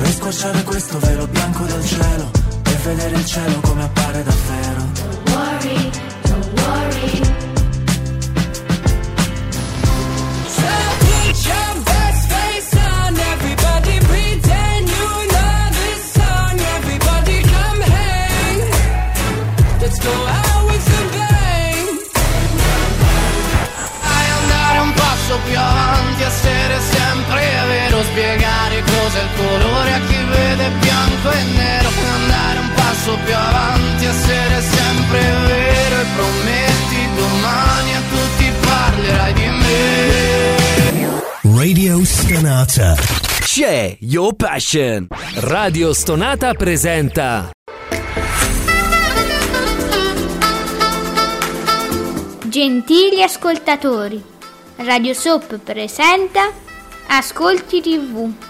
Vorrei squarciare questo velo bianco del cielo e vedere il cielo come appare davvero. Don't worry, don't worry. So put your best face on, everybody pretend you know this song. Everybody come hang. Let's go out with the bang. Dai andare un passo più avanti, essere sempre vero, spiegare cos'è il colore a chi vede bianco e nero. Andare un passo più avanti, essere sempre vero e prometti domani a tutti parlerai di me. Radio Stonata. C'è Your Passion. Radio Stonata presenta Gentili ascoltatori, Radio Soap presenta Ascolti TV.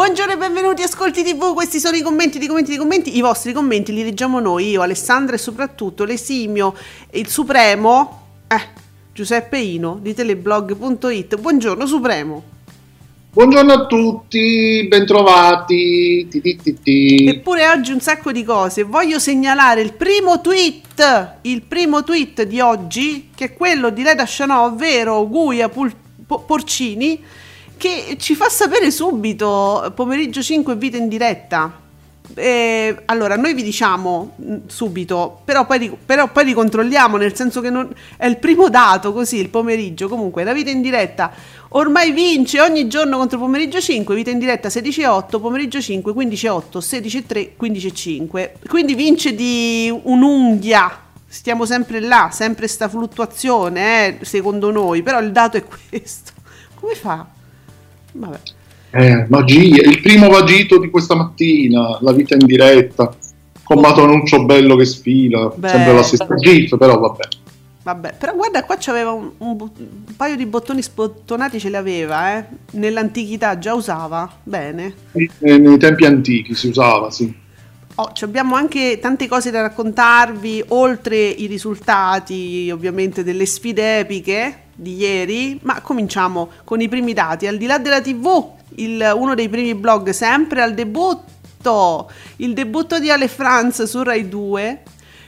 Buongiorno e benvenuti Ascolti TV, questi sono i commenti di commenti di commenti, i vostri commenti li leggiamo noi, io, Alessandra e soprattutto l'esimio, il supremo, eh, Giuseppe Ino di teleblog.it. Buongiorno Supremo. Buongiorno a tutti, bentrovati. Ti, ti, ti, ti. Eppure oggi un sacco di cose. Voglio segnalare il primo tweet, il primo tweet di oggi, che è quello di Leda Chanò, ovvero Guia Pul- Po- Porcini, che ci fa sapere subito, pomeriggio 5 vita in diretta. Eh, allora, noi vi diciamo mh, subito, però poi, però poi ricontrolliamo, nel senso che non, è il primo dato, così, il pomeriggio. Comunque, la vita in diretta ormai vince ogni giorno contro pomeriggio 5, vita in diretta 16 e 8, pomeriggio 5, 15 e 8, 16 e 3, 15 e 5. Quindi vince di un'unghia. Stiamo sempre là, sempre sta fluttuazione, eh, secondo noi, però il dato è questo. Come fa? Vabbè. Eh, magia, il primo vagito di questa mattina, la vita in diretta, con Mato Annuncio bello che sfila, Beh. sempre la stessa gif, però vabbè. Vabbè, però guarda qua c'aveva un, un un paio di bottoni spottonati, ce li aveva, eh. Nell'antichità già usava, bene. Eh, Nei tempi antichi si usava, sì. Oh, abbiamo anche tante cose da raccontarvi, oltre i risultati ovviamente delle sfide epiche di ieri, ma cominciamo con i primi dati. Al di là della TV, il- uno dei primi blog sempre al debutto, il debutto di Ale Franz su Rai 2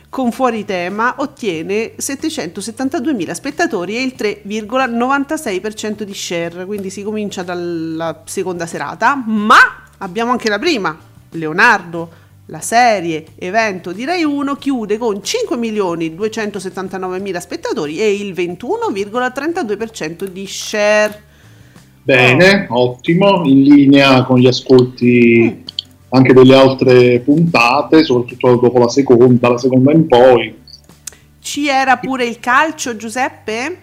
con fuori tema ottiene 772.000 spettatori e il 3,96% di share, quindi si comincia dalla seconda serata, ma abbiamo anche la prima, Leonardo, la serie evento di Rai 1 chiude con 5.279.000 spettatori e il 21,32% di share. Bene, ottimo, in linea con gli ascolti anche delle altre puntate, soprattutto dopo la seconda, la seconda in poi. Ci era pure il calcio, Giuseppe?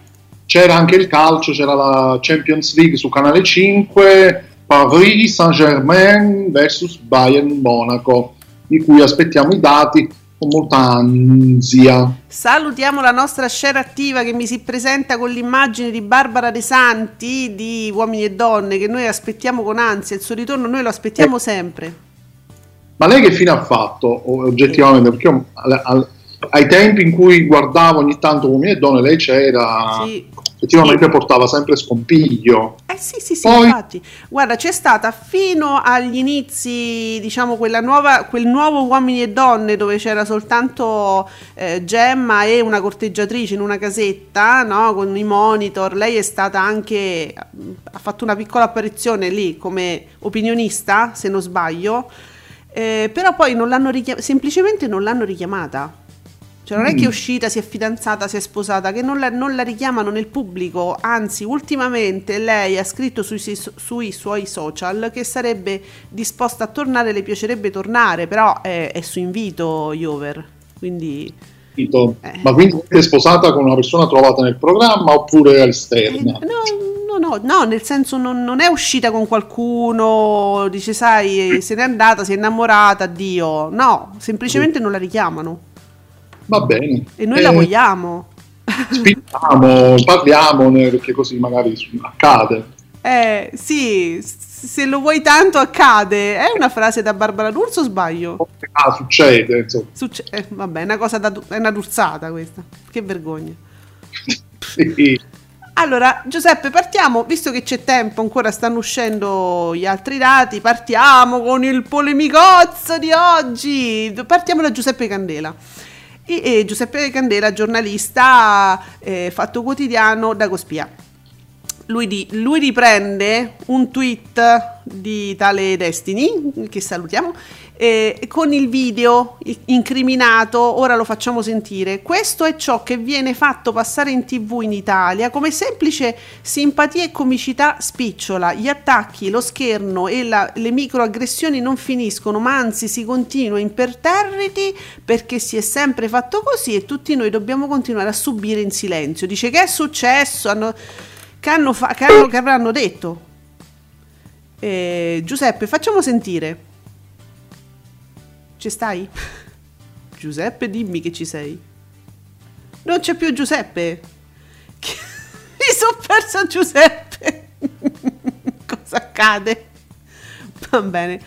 C'era anche il calcio, c'era la Champions League su Canale 5, Paris Saint-Germain versus Bayern Monaco, di cui aspettiamo i dati con molta ansia. Salutiamo la nostra share attiva che mi si presenta con l'immagine di Barbara De Santi di Uomini e Donne che noi aspettiamo con ansia, il suo ritorno noi lo aspettiamo sempre. Ma lei che fine ha fatto oggettivamente? Perché io, al- al- ai tempi in cui guardavo ogni tanto uomini e donne, lei c'era, Sì. Effettivamente portava sempre scompiglio. Eh sì, sì, sì, Poi- infatti. Guarda, c'è stata fino agli inizi, diciamo, quella nuova, quel nuovo Uomini e Donne dove c'era soltanto eh, Gemma e una corteggiatrice in una casetta, no? Con i monitor. Lei è stata anche, ha fatto una piccola apparizione lì come opinionista, se non sbaglio. Eh, però poi non l'hanno richiamata, semplicemente non l'hanno richiamata. Cioè non è che è uscita, si è fidanzata, si è sposata, che non la, non la richiamano nel pubblico, anzi ultimamente lei ha scritto sui, sui suoi social che sarebbe disposta a tornare, le piacerebbe tornare, però è, è su invito Iover, quindi... Eh. Ma quindi è sposata con una persona trovata nel programma oppure eh, all'esterna? no, no, no, no, nel senso non, non è uscita con qualcuno, dice sai, se n'è andata, si è innamorata, addio, no, semplicemente non la richiamano. Va bene. E noi Eh, la vogliamo. Spingiamo, parliamone perché così magari accade. Eh, sì, se lo vuoi tanto accade. È una frase da Barbara D'Urso o sbaglio? Ah, succede, insomma. Succe- eh, vabbè, è una cosa da, è una durzata questa. Che vergogna. Sì. Allora, Giuseppe, partiamo, visto che c'è tempo, ancora stanno uscendo gli altri dati, partiamo con il polemicozzo di oggi. Partiamo da Giuseppe Candela. E, Giuseppe Candela, giornalista, eh, fatto quotidiano da Cospia. Lui, di- lui riprende un tweet di tale Destiny, che salutiamo, eh, con il video incriminato, ora lo facciamo sentire. Questo è ciò che viene fatto passare in tv in Italia come semplice simpatia e comicità spicciola. Gli attacchi, lo scherno e la- le microaggressioni non finiscono, ma anzi si continua imperterriti perché si è sempre fatto così e tutti noi dobbiamo continuare a subire in silenzio. Dice che è successo, hanno, che, hanno fa- che hanno- che avranno detto. Eh, Giuseppe, facciamo sentire. Ci stai? Giuseppe, dimmi che ci sei. Non c'è più Giuseppe. Mi sono perso Giuseppe. Cosa accade? Va bene.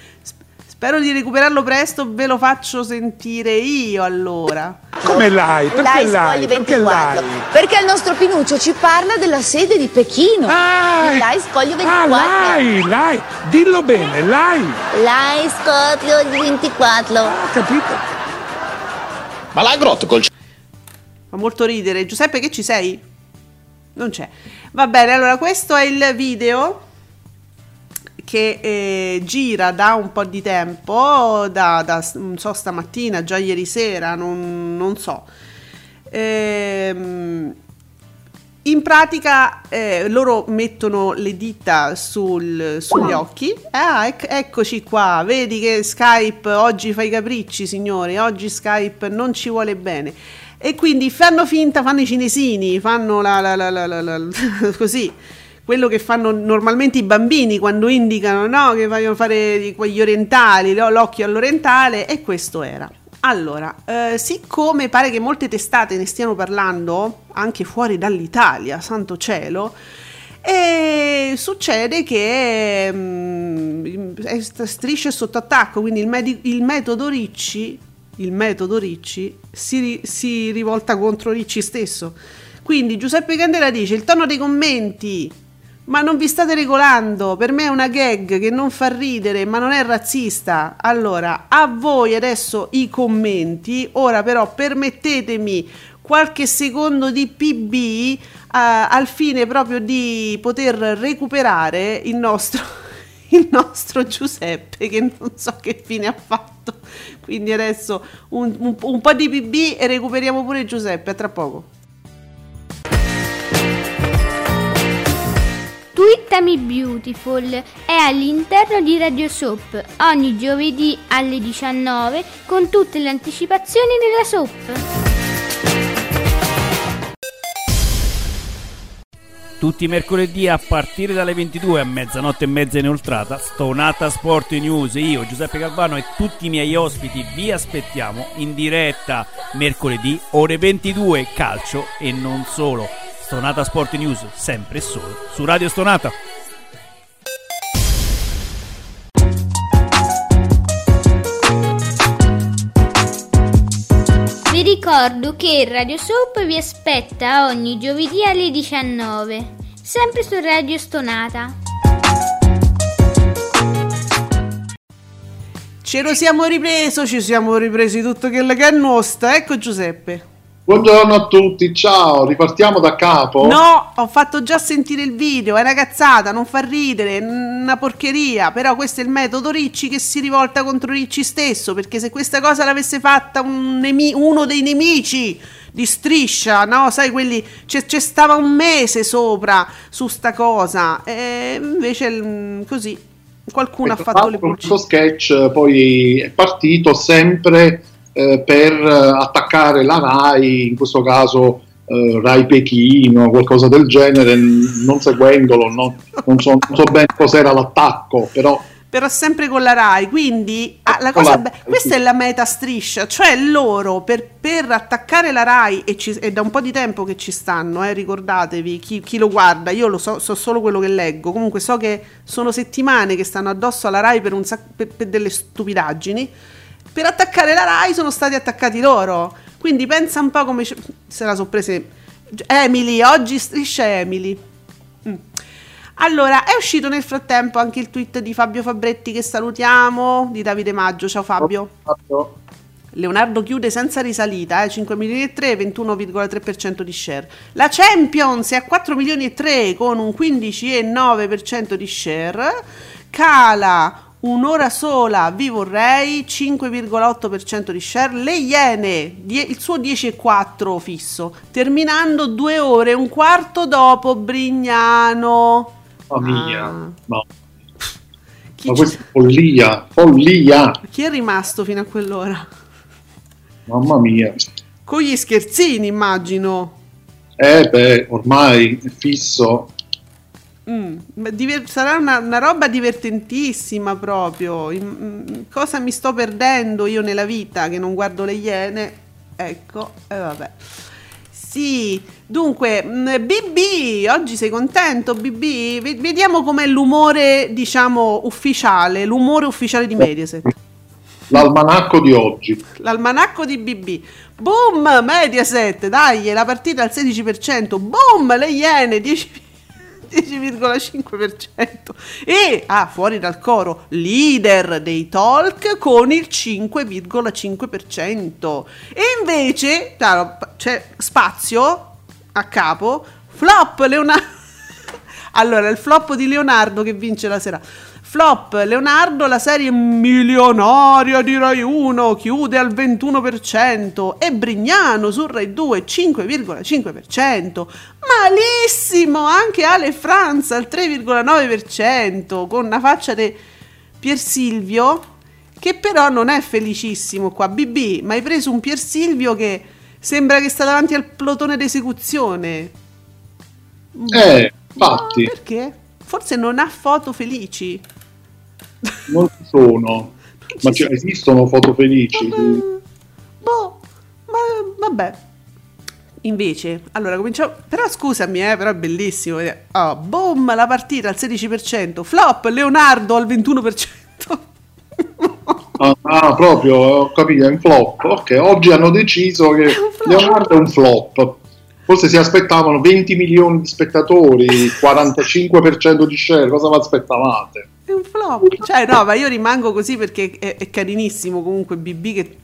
Sp- Spero di recuperarlo presto, ve lo faccio sentire io allora. Come l'hai? Perché l'hai? Scogli Perché 24 l'hai? perché il nostro Pinuccio ci parla della sede di Pechino Ah, Il Lai Scoglio ah, 24 l'hai, l'hai. Dillo bene, l'hai. Lai Scoglio 24 Ho capito. Ma la grotta col Fa molto ridere. Giuseppe, che ci sei? Non c'è. Va bene, allora questo è il video che eh, gira da un po' di tempo, da, da, non so, stamattina, già ieri sera, non, non so. Ehm, in pratica eh, loro mettono le dita sul- sugli occhi. Ah, ec- eccoci qua. Vedi che Skype oggi fa i capricci, signori. Oggi Skype non ci vuole bene. E quindi fanno finta, fanno i cinesini, fanno la, la- la- la- la- la- così. Quello che fanno normalmente i bambini quando indicano no, che vogliono fare quegli orientali, no, l'occhio all'orientale, e questo era. Allora, eh, siccome pare che molte testate ne stiano parlando, anche fuori dall'Italia, santo cielo, e succede che mm, è st- strisce sotto attacco, quindi il, medi- il metodo Ricci, il metodo Ricci si, si rivolta contro Ricci stesso. Quindi Giuseppe Candela dice il tono dei commenti ma non vi state regolando, per me è una gag che non fa ridere, ma non è razzista. Allora, a voi adesso i commenti, ora però permettetemi qualche secondo di PB eh, al fine proprio di poter recuperare il nostro, il nostro Giuseppe che non so che fine ha fatto. Quindi adesso un, un- un po' di PB e recuperiamo pure Giuseppe, a tra poco. Twittami Beautiful è all'interno di Radio Soap ogni giovedì alle 19 con tutte le anticipazioni della Soap. Tutti i mercoledì a partire dalle 22 a mezzanotte e mezza inoltrata, Stonata Sport News, io Giuseppe Calvano e tutti i miei ospiti vi aspettiamo in diretta mercoledì ore 22 calcio e non solo. Stonata Sport News, sempre e solo su Radio Stonata. Vi ricordo che Radio Soap vi aspetta ogni giovedì alle 19, sempre su Radio Stonata. Ce lo siamo ripreso, ci siamo ripresi tutto quello che è nostro. Ecco Giuseppe. Buongiorno a tutti, ciao, ripartiamo da capo. No, ho fatto già sentire il video, è una cazzata, non fa ridere, una porcheria, però questo è il metodo Ricci che si rivolta contro Ricci stesso, perché se questa cosa l'avesse fatta un nemi- uno dei nemici di striscia, no? Sai, quelli c'è, c'è stava un mese sopra su sta cosa, e invece mm, così qualcuno ha Tra fatto le l'altro pulci. Questo sketch poi è partito sempre eh, per eh, attaccare la RAI, in questo caso eh, Rai Pechino, qualcosa del genere, non seguendolo, no- non, so, non so bene cos'era l'attacco, però però sempre con la Rai. Quindi ah, la cosa be- questa è la meta striscia, cioè loro per, per attaccare la Rai, e, ci- è da un po' di tempo che ci stanno, eh, ricordatevi, chi, chi lo guarda, io lo so, so solo quello che leggo, comunque so che sono settimane che stanno addosso alla Rai per, un sac- per- per delle stupidaggini. Per attaccare la Rai sono stati attaccati loro. Quindi pensa un po' come se la sono prese Emily, oggi striscia Emily. Mm. Allora, è uscito nel frattempo anche il tweet di Fabio Fabretti che salutiamo, di Davide Maggio. Ciao Fabio. Leonardo chiude senza risalita, eh, 5 milioni e 3, 21,3% di share. La Champions è a 4 milioni e 3 con un 15,9% di share. Cala un'ora sola, vi vorrei, 5,8% di share. Le Iene, die- il suo 10,4 fisso, terminando due ore e un quarto dopo Brignano. Mamma mia, Ah. no. Chi, Ma questa è follia, follia, chi è rimasto fino a quell'ora? mamma mia. Con gli scherzini, immagino. Eh beh, ormai è fisso. Mm, diver- sarà una, una roba divertentissima proprio. In- mm, cosa mi sto perdendo io nella vita che non guardo le iene? Ecco, e vabbè. Sì, dunque, mm, BB, oggi sei contento BB? Ve- Vediamo com'è l'umore, diciamo, ufficiale, l'umore ufficiale di Mediaset. L'almanacco di oggi. L'almanacco di BB. Boom, Mediaset, dai, la partita al 16%. Boom, le Iene, 10 10,5% e ah, fuori dal coro leader dei talk con il 5,5% e invece c'è spazio a capo flop Leonardo. Allora il flop di Leonardo che vince la sera Flop, Leonardo, la serie milionaria di Rai 1 chiude al 21% e Brignano su Rai 2 5,5%. Malissimo, anche Ale Franz al 3,9% con una faccia di Pier Silvio che però non è felicissimo qua. BB, ma hai preso un Pier Silvio che sembra che sta davanti al plotone d'esecuzione. Eh, infatti, Perché? Forse non ha foto felici. Non ci sono. Ma ci- esistono foto felici? Boh, ma vabbè. Invece, allora cominciamo. Però scusami, eh, però è bellissimo. Oh, boom, la partita al 16%. Flop, Leonardo al 21%. Ah, ah, proprio, ho capito, è un flop. Ok, oggi hanno deciso che Leonardo è un flop. Forse si aspettavano 20 milioni di spettatori, 45% di share, cosa vi aspettavate? È un flop. Cioè, no, ma io rimango così perché è, è carinissimo comunque BB che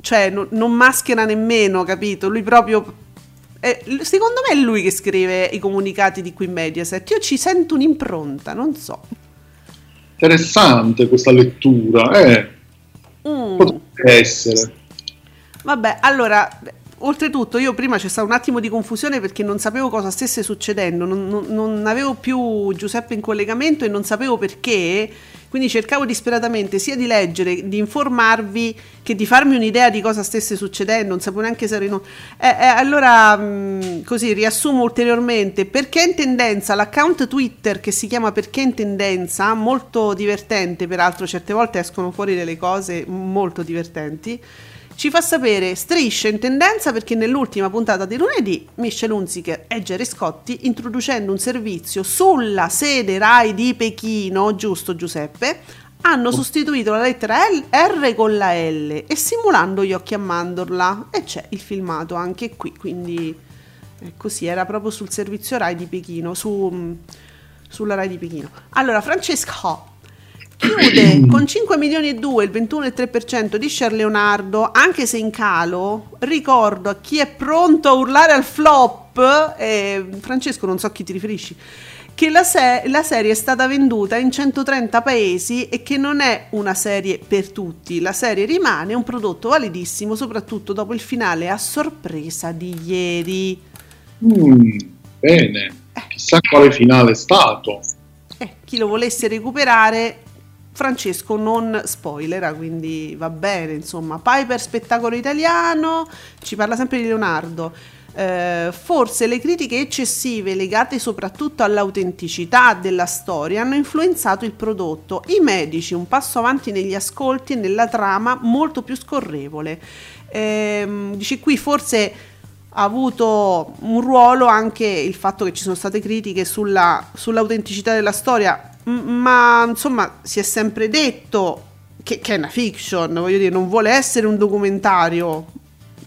cioè no- non maschera nemmeno, capito? Lui proprio è- secondo me è lui che scrive i comunicati di qui Mediaset. Io ci sento un'impronta, non so. Interessante questa lettura, eh, Mm. potrebbe essere. Vabbè, allora, oltretutto io prima c'è stato un attimo di confusione perché non sapevo cosa stesse succedendo, non, non- non avevo più Giuseppe in collegamento e non sapevo perché, quindi cercavo disperatamente sia di leggere, di informarvi, che di farmi un'idea di cosa stesse succedendo, non sapevo neanche se ero in... Eh, eh, allora, mh, così, riassumo ulteriormente, perché in tendenza? L'account Twitter che si chiama Perché in tendenza, molto divertente peraltro, certe volte escono fuori delle cose molto divertenti, ci fa sapere strisce in tendenza perché nell'ultima puntata di lunedì Michelle Hunziker e Jerry Scotti introducendo un servizio sulla sede RAI di Pechino, giusto Giuseppe, hanno sostituito la lettera L- R con la L e simulando gli occhi a mandorla e c'è il filmato anche qui, quindi è così, era proprio sul servizio RAI di Pechino, su, sulla RAI di Pechino. Allora, Francesco chiude con 5 milioni e 2 il 21,3% di share Leonardo anche se in calo. Ricordo a chi è pronto a urlare al flop eh, Francesco non so a chi ti riferisci che la, se- la serie è stata venduta in 130 paesi e che non è una serie per tutti. La serie rimane un prodotto validissimo soprattutto dopo il finale a sorpresa di ieri. Mm, bene, chissà quale finale è stato. Eh, chi lo volesse recuperare Francesco non spoilera, quindi va bene, insomma. Piper spettacolo italiano, ci parla sempre di Leonardo. Eh, forse le critiche eccessive legate soprattutto all'autenticità della storia hanno influenzato il prodotto. I medici un passo avanti negli ascolti e nella trama molto più scorrevole. Ehm, dice qui forse ha avuto un ruolo anche il fatto che ci sono state critiche sulla, sull'autenticità della storia, ma insomma si è sempre detto che, che è una fiction, voglio dire, non vuole essere un documentario,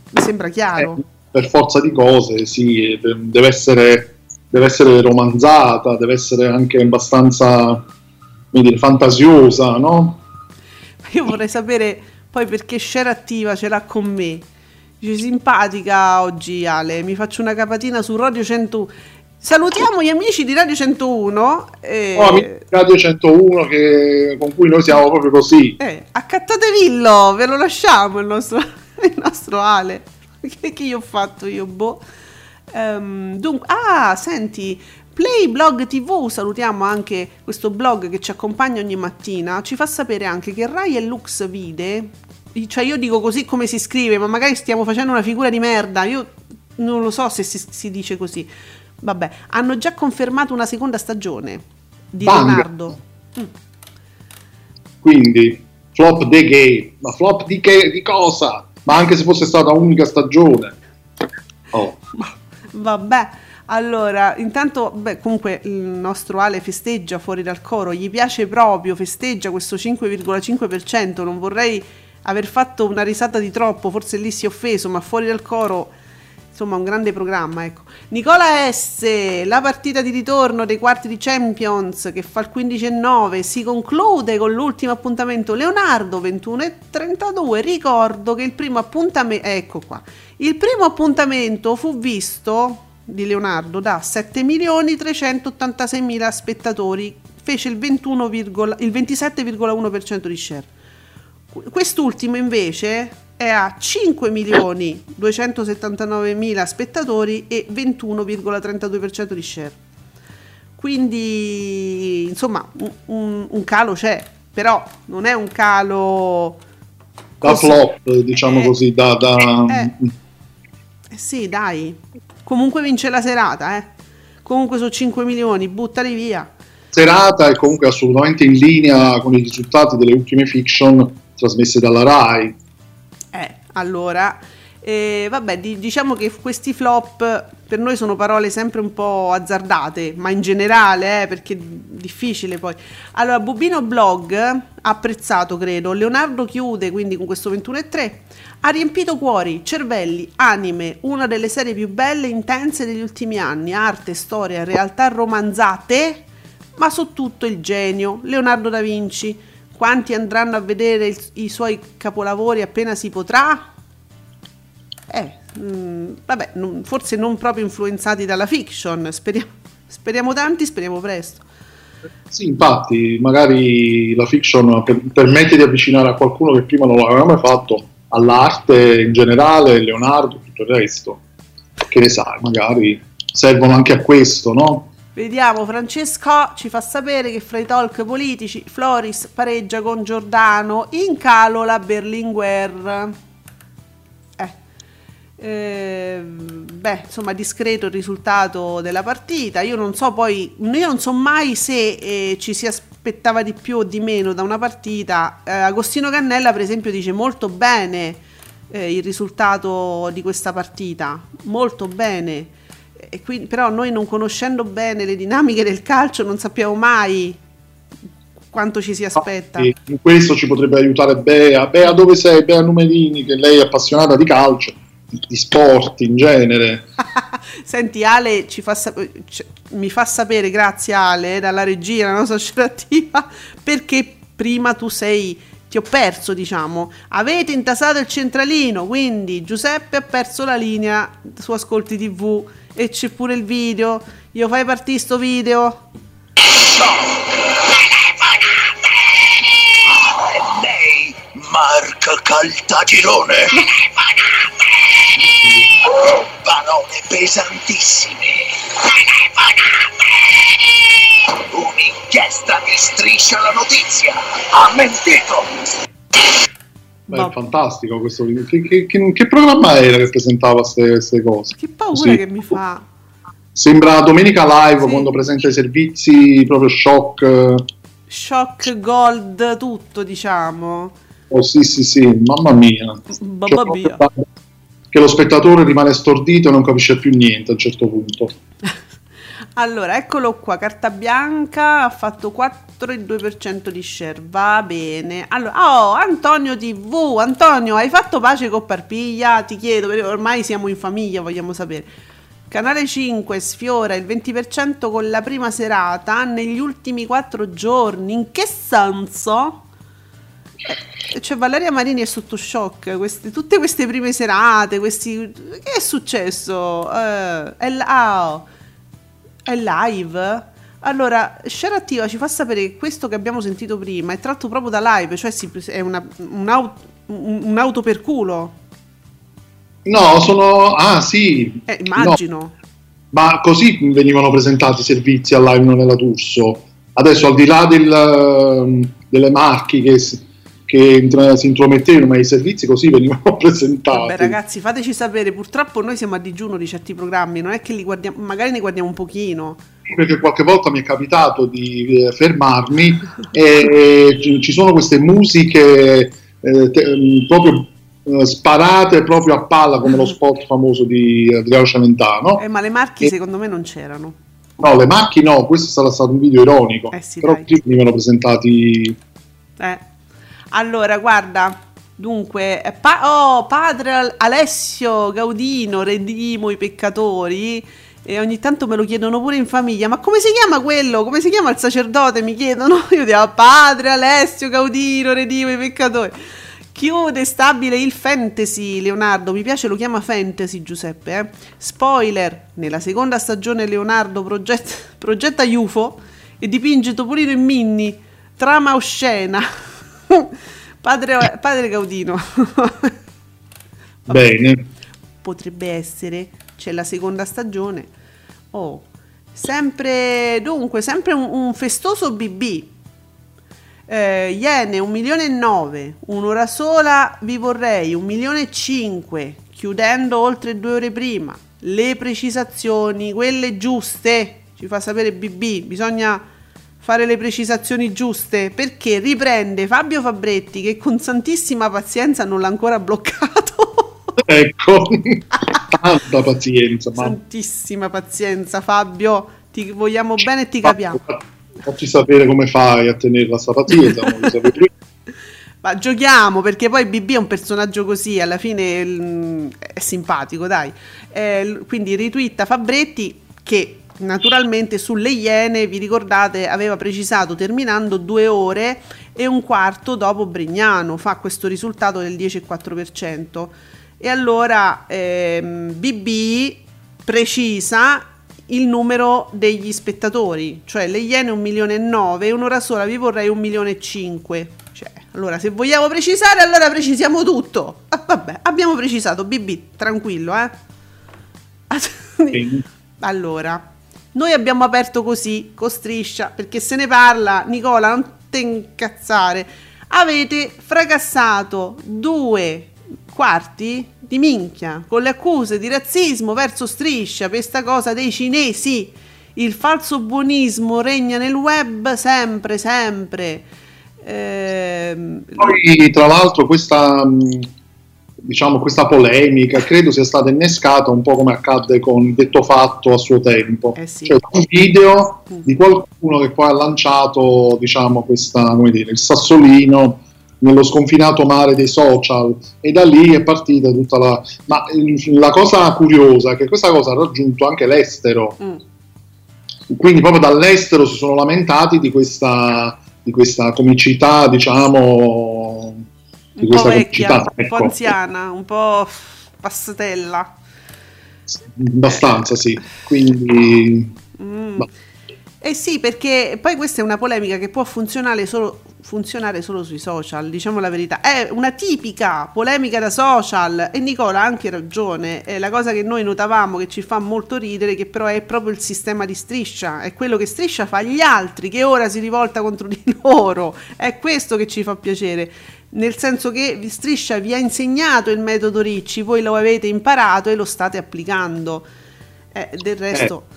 mi sembra chiaro. Eh, per forza di cose, sì, de- deve essere, deve essere romanzata, deve essere anche abbastanza dire, fantasiosa, no? Io vorrei sapere poi perché Share Attiva ce l'ha con me. Dice simpatica oggi Ale, mi faccio una capatina su Radio 101. Salutiamo gli amici di Radio 101. E... Oh, amici di Radio 101 che- con cui noi siamo proprio così. Eh, accattatevillo, ve lo lasciamo il nostro, il nostro Ale. Che, che io ho fatto io, boh. Ehm, dunque, ah, senti, Play Blog TV, salutiamo anche questo blog che ci accompagna ogni mattina, ci fa sapere anche che Rai e Lux Vide, cioè io dico così come si scrive, ma magari stiamo facendo una figura di merda, io non lo so se si, si dice così. Vabbè, hanno già confermato una seconda stagione di Bang. Leonardo. Quindi flop the game, ma flop di, che, di cosa? Ma anche se fosse stata unica stagione. Oh. Vabbè, allora, intanto, beh, comunque il nostro Ale festeggia fuori dal coro, gli piace proprio, festeggia questo 5,5%, non vorrei aver fatto una risata di troppo, forse lì si è offeso, ma fuori dal coro, insomma, un grande programma, ecco. Nicola S, la partita di ritorno dei quarti di Champions che fa il 15 e 9, si conclude con l'ultimo appuntamento Leonardo 21 e 32. Ricordo che il primo appuntamento, ecco qua, il primo appuntamento fu visto di Leonardo da 7.386.000 spettatori, fece il, 21, il 27,1% di share. Qu- Quest'ultimo invece è a 5.279.000 spettatori e 21,32% di share. Quindi, insomma, un, un- calo c'è, però non è un calo... Da così- flop, diciamo Eh, così, da... da- eh. Eh sì, dai. Comunque vince la serata, eh. Comunque su 5 milioni, buttali via. serata e comunque assolutamente in linea con i risultati delle ultime fiction trasmesse dalla RAI. Eh, allora, eh, vabbè, di- diciamo che questi flop per noi sono parole sempre un po' azzardate, ma in generale, eh, perché è difficile poi. Allora, Bubino Blog apprezzato, credo. Leonardo chiude quindi con questo 21,3. Ha riempito cuori, cervelli, anime, una delle serie più belle e intense degli ultimi anni. Arte, storia, realtà romanzate, ma su tutto il genio, Leonardo da Vinci. Quanti andranno a vedere il- i suoi capolavori appena si potrà? Eh, mm, vabbè, non- forse non proprio influenzati dalla fiction. Speriamo, speriamo tanti, speriamo presto. Sì, infatti, magari la fiction per- permette di avvicinare a qualcuno che prima non l'aveva mai fatto all'arte in generale, Leonardo e tutto il resto. Che ne sai, magari servono anche a questo, no? Vediamo, Francesco ci fa sapere che fra i talk politici Floris pareggia con Giordano, in calo la Berlinguer. Eh. Eh, beh, insomma, discreto il risultato della partita. Io non so poi, io non so mai se eh, ci si aspettava di più o di meno da una partita. Eh, Agostino Cannella, per esempio, dice molto bene eh, il risultato di questa partita, molto bene. Quindi, però noi non conoscendo bene le dinamiche del calcio non sappiamo mai quanto ci si aspetta. E in questo ci potrebbe aiutare Bea. Bea, dove sei? Bea Numerini, che lei è appassionata di calcio, di, sport in genere. Senti, Ale ci fa sap- c- mi fa sapere, grazie Ale, dalla regia, la nostra associativa, perché prima tu sei, ti ho perso, diciamo. Avete intasato il centralino, quindi Giuseppe ha perso la linea su Ascolti TV e c'è pure il video. Io fai partire sto video. Lei, Marca Caltagirone. Parole pesantissime. Un L'inchiesta di Striscia la Notizia ha mentito! Beh, è fantastico questo video. Che, che- che- che programma era che presentava queste cose? Che paura Così. che mi fa. Sembra Domenica Live quando presenta i servizi, proprio shock. Shock gold, tutto diciamo. Oh, sì, sì, sì, mamma mia. Babba Cioè, mia. Che lo spettatore rimane stordito e non capisce più niente a un certo punto. Allora, eccolo qua, carta bianca, ha fatto 4,2% di share, va bene. Allora, oh, Antonio TV, Antonio, hai fatto pace con Parpiglia? Ti chiedo, perché ormai siamo in famiglia, vogliamo sapere. Canale 5 sfiora il 20% con la prima serata negli ultimi 4 giorni. In che senso? Eh, Cioè Valeria Marini è sotto shock, queste- tutte queste prime serate, questi... Che è successo? Eh, è, ah, è live? Allora, Share Attiva ci fa sapere che questo che abbiamo sentito prima è tratto proprio da live, cioè è una- un, au- un- un'auto per culo. No, sono... Ah, sì. Eh, immagino. No, ma così venivano presentati i servizi al live nella D'Urso. Adesso, al di là del, ehm, delle marchi che, si- che si intromettevano, ma i servizi così venivano presentati. Vabbè ragazzi, fateci sapere, purtroppo noi siamo a digiuno di certi programmi, non è che li guardiamo, magari ne guardiamo un pochino. perché qualche volta mi è capitato di eh, fermarmi e ci- ci sono queste musiche eh, te- mm, proprio eh, sparate proprio a palla come lo spot famoso di Adriano Celentano. Eh, ma le marchi secondo me non c'erano. No, le macchine no, questo sarà stato un video ironico, Eh sì, però dai. così venivano presentati Eh. Allora, guarda, dunque, eh, pa- oh, padre Al- Alessio Gaudino, redimo i peccatori. E ogni tanto me lo chiedono pure in famiglia, ma come si chiama quello? Come si chiama il sacerdote? Mi chiedono. Io dico, padre Alessio Gaudino, redimo i peccatori. Chiude stabile il fantasy, Leonardo. Mi piace, lo chiama fantasy Giuseppe. eh. Spoiler: nella seconda stagione, Leonardo progetta, progetta UFO e dipinge Topolino e Minnie. Trama oscena. Padre, padre Gaudino. bene. Potrebbe essere. C'è la seconda stagione. Oh, sempre. Dunque, sempre un, un festoso BB. Eh, Iene 1 milione e 9, un'ora sola vi vorrei, 1 milione e 5, chiudendo oltre due ore prima. Le precisazioni, quelle giuste, ci fa sapere BB, bisogna fare le precisazioni giuste perché riprende Fabio Fabretti che con santissima pazienza non l'ha ancora bloccato. Ecco, tanta pazienza. Ma Santissima pazienza Fabio, ti vogliamo bene e ti capiamo. facci sapere come fai a tenerla sta pazienza. non lo sapevo prima. Ma giochiamo perché poi BB è un personaggio così, alla fine mm, è simpatico, dai. Eh, quindi ritwitta Fabretti che naturalmente sulle Iene, vi ricordate, aveva precisato terminando due ore e un quarto dopo Brignano, fa questo risultato del 10,4%. E allora ehm, BB precisa il numero degli spettatori, cioè le Iene 1 milione e 9 e un'ora sola vi vorrei 1 milione e 5. Cioè, allora se vogliamo precisare, allora precisiamo tutto. Ah, vabbè, abbiamo precisato, BB, tranquillo, eh. allora, noi abbiamo aperto così, con striscia, perché se ne parla, Nicola, non te incazzare. Avete fracassato due quarti di minchia con le accuse di razzismo verso striscia per sta cosa dei cinesi. Il falso buonismo regna nel web sempre, sempre. Ehm, Poi, tra l'altro, questa, diciamo, questa polemica credo sia stata innescata un po' come accadde con il detto fatto a suo tempo. Cioè, un video di qualcuno che poi ha lanciato, diciamo, questa, come dire, il sassolino nello sconfinato mare dei social e da lì è partita tutta la... Ma la cosa curiosa è che questa cosa ha raggiunto anche l'estero. mm. Quindi proprio dall'estero si sono lamentati di questa, di questa comicità, diciamo, di un po' vecchia, comicità. un po' ecco. anziana, un po' passatella. abbastanza sì. Quindi Mm. Eh sì, perché poi questa è una polemica che può funzionare solo, funzionare solo sui social, diciamo la verità. È una tipica polemica da social e Nicola ha anche ragione. È la cosa che noi notavamo che ci fa molto ridere, che però è proprio il sistema di striscia, è quello che striscia fa agli altri, che ora si rivolta contro di loro. È questo che ci fa piacere. Nel senso che Striscia vi ha insegnato il metodo Ricci, voi lo avete imparato e lo state applicando. Eh, del resto,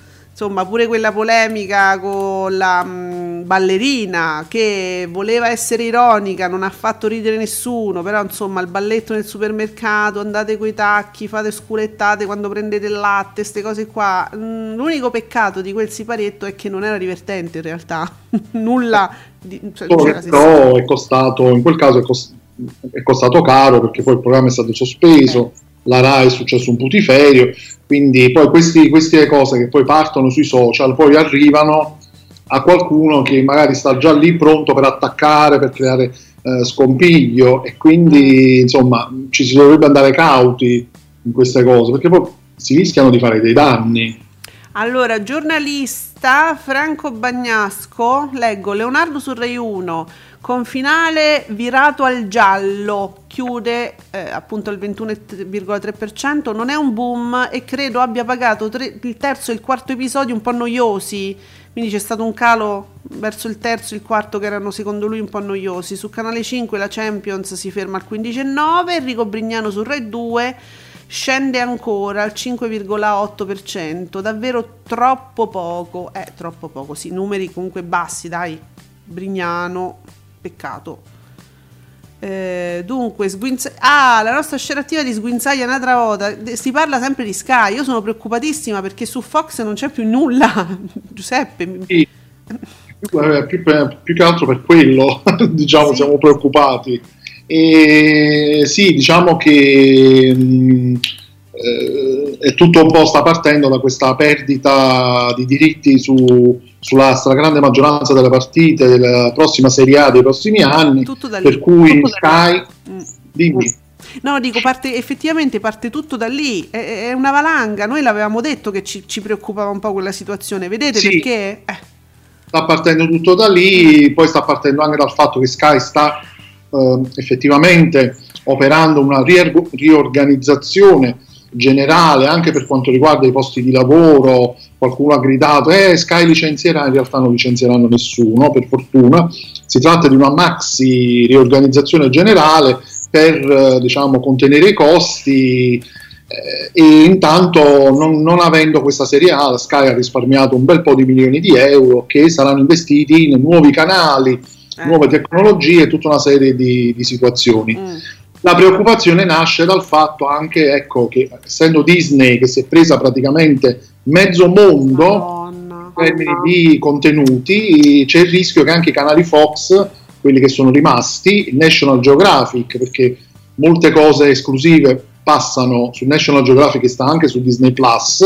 insomma, pure quella polemica con la mh, ballerina che voleva essere ironica, non ha fatto ridere nessuno, però insomma, il balletto nel supermercato, andate coi tacchi, fate sculettate quando prendete il latte, queste cose qua. Mm, l'unico peccato di quel siparietto è che non era divertente in realtà, nulla di, cioè, però è costato, in quel caso è, cos- è costato caro perché poi il programma è stato sospeso, la RAI è successo un putiferio, quindi poi questi- queste cose che poi partono sui social poi arrivano a qualcuno che magari sta già lì pronto per attaccare, per creare eh, scompiglio e quindi insomma ci si dovrebbe andare cauti in queste cose perché poi si rischiano di fare dei danni. Allora, giornalista Franco Bagnasco, leggo Leonardo su Rai 1, con finale virato al giallo, chiude eh, appunto il 21,3%, non è un boom e credo abbia pagato tre- il terzo e il quarto episodio un po' noiosi, quindi c'è stato un calo verso il terzo e il quarto che erano secondo lui un po' noiosi. Su Canale 5 la Champions si ferma al 15,9%, Enrico Brignano su Rai 2 scende ancora al 5,8%, davvero troppo poco, eh troppo poco, sì, numeri comunque bassi, dai, Brignano, peccato. Eh, dunque, sguinza- ah, la nostra scena attiva di Sguinzaglia un'altra volta. Si parla sempre di Sky. Io sono preoccupatissima perché su Fox non c'è più nulla. Giuseppe, Sì. Eh, più, per- più che altro per quello, diciamo, siamo preoccupati. E sì, diciamo che mh, eh, è tutto un po' sta partendo da questa perdita di diritti su- sulla stragrande maggioranza delle partite della prossima Serie A dei prossimi anni, Tutto da lì. per cui Sky, dimmi. No, dico, parte, effettivamente parte tutto da lì, è, è una valanga. Noi l'avevamo detto che ci, ci preoccupava un po' quella situazione, vedete Sì. perché? Eh, sta partendo tutto da lì, poi sta partendo anche dal fatto che Sky sta eh, effettivamente operando una riorganizzazione generale anche per quanto riguarda i posti di lavoro. Qualcuno ha gridato: Eh, Sky licenzierà, in realtà non licenzieranno nessuno, per fortuna. Si tratta di una maxi riorganizzazione generale per eh, diciamo, contenere i costi. eh, e intanto non, non avendo questa serie A, la Sky ha risparmiato un bel po' di milioni di euro che saranno investiti in nuovi canali, nuove tecnologie e tutta una serie di, di situazioni. La preoccupazione nasce dal fatto anche ecco, che essendo Disney che si è presa praticamente mezzo mondo in termini di contenuti, c'è il rischio che anche i canali Fox, quelli che sono rimasti, National Geographic, perché molte cose esclusive passano su National Geographic e sta anche su Disney Plus,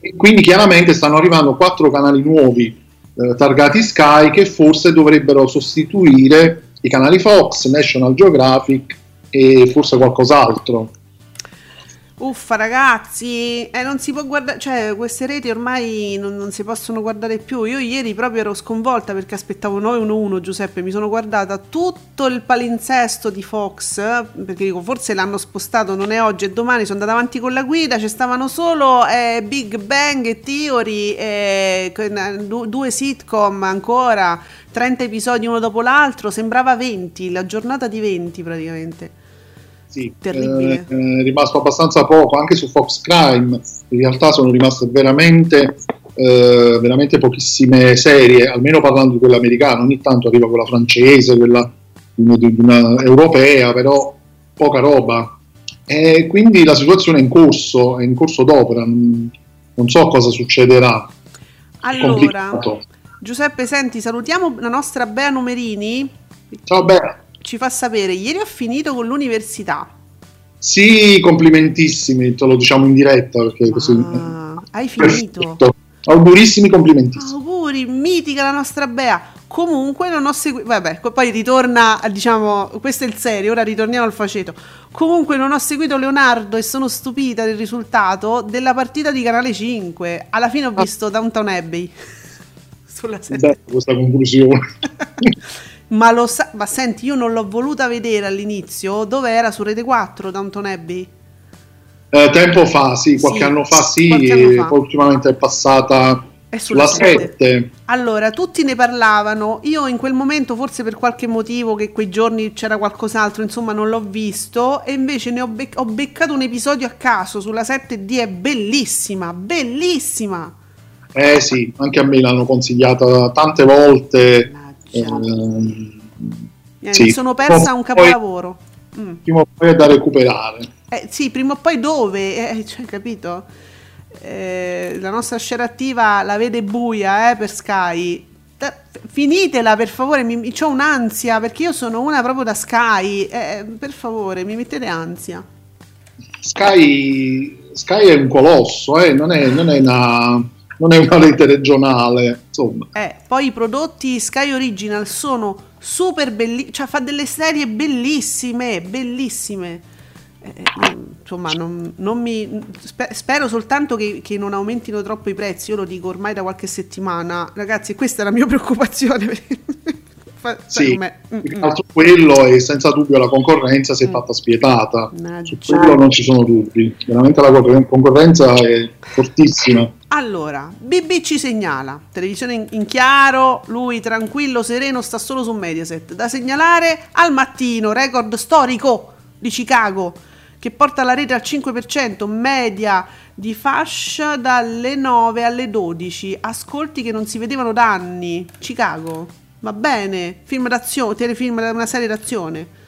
e quindi chiaramente stanno arrivando quattro canali nuovi eh, targati Sky che forse dovrebbero sostituire i canali Fox, National Geographic e forse qualcos'altro. Uffa ragazzi, eh, non si può guardare, cioè queste reti ormai non, non si possono guardare più. Io ieri proprio ero sconvolta perché aspettavo 911 Giuseppe, mi sono guardata tutto il palinsesto di Fox, eh, perché dico forse l'hanno spostato, non è oggi e domani, sono andata avanti con la guida, ci stavano solo eh, Big Bang e Theory, eh, du- due sitcom ancora, 30 episodi uno dopo l'altro, sembrava 20, la giornata di 20 praticamente. Terribile. eh, è rimasto abbastanza poco, anche su Fox Crime, in realtà sono rimaste veramente, eh, veramente pochissime serie, almeno parlando di quella americana, ogni tanto arriva quella francese, quella di una europea, però poca roba. E quindi la situazione è in corso, è in corso d'opera, non, so cosa succederà. Allora, complicato. Giuseppe, senti, salutiamo la nostra Bea Numerini. Ciao Bea. Ci fa sapere, ieri ho finito con l'università. Sì, complimentissimi, te lo diciamo in diretta perché così... Ah, hai finito? Perfetto. Augurissimi complimentissimi. Auguri, mitica la nostra Bea. Comunque non ho seguito, vabbè, poi ritorna, diciamo, questo è il serio, ora ritorniamo al faceto. Comunque non ho seguito Leonardo e sono stupita del risultato della partita di Canale 5. Alla fine ho visto Downtown Abbey. sulla 7. Bella questa conclusione. Ma lo sa, ma senti, io non l'ho voluta vedere all'inizio, dove era su Rete 4 Downton Abbey? Eh, tempo fa, sì, qualche Sì, anno fa sì, anno fa. poi ultimamente è passata È sulla sulla 7. 7. Allora, tutti ne parlavano, io in quel momento forse per qualche motivo che quei giorni c'era qualcos'altro, insomma non l'ho visto e invece ne ho, bec- ho beccato un episodio a caso sulla 7D, è bellissima, bellissima. Eh sì, anche a me l'hanno consigliata tante volte. Ehm, Eh, sì. Mi sono persa un capolavoro. Mm. Prima o poi è da recuperare. Eh, sì, prima o poi dove? Eh, cioè, capito? Eh, la nostra scena attiva la vede buia eh, per Sky. Da- finitela per favore, mi, c'ho un'ansia perché io sono una proprio da Sky. Eh, per favore, mi mettete ansia. Sky, Sky è un colosso, eh, non, è, non è una, non è una rete regionale. Insomma, Eh, poi i prodotti Sky Original sono super belli, cioè fa delle serie bellissime, bellissime. Eh, eh, insomma, non, non mi, spe- spero soltanto che, che non aumentino troppo i prezzi. Io lo dico ormai da qualche settimana, ragazzi. Questa è la mia preoccupazione. Sì? Mm, mm. altro quello e senza dubbio la concorrenza si è fatta spietata. Su Mannaggia. quello non ci sono dubbi. Veramente la corre- concorrenza è fortissima. Allora, BB ci segnala, televisione in, chiaro, lui tranquillo, sereno, sta solo su Mediaset. Da segnalare al mattino, record storico di Chicago, che porta la rete al 5%, media di fascia dalle 9 alle 12, ascolti che non si vedevano da anni. Chicago, va bene, film d'azione, telefilm, una serie d'azione.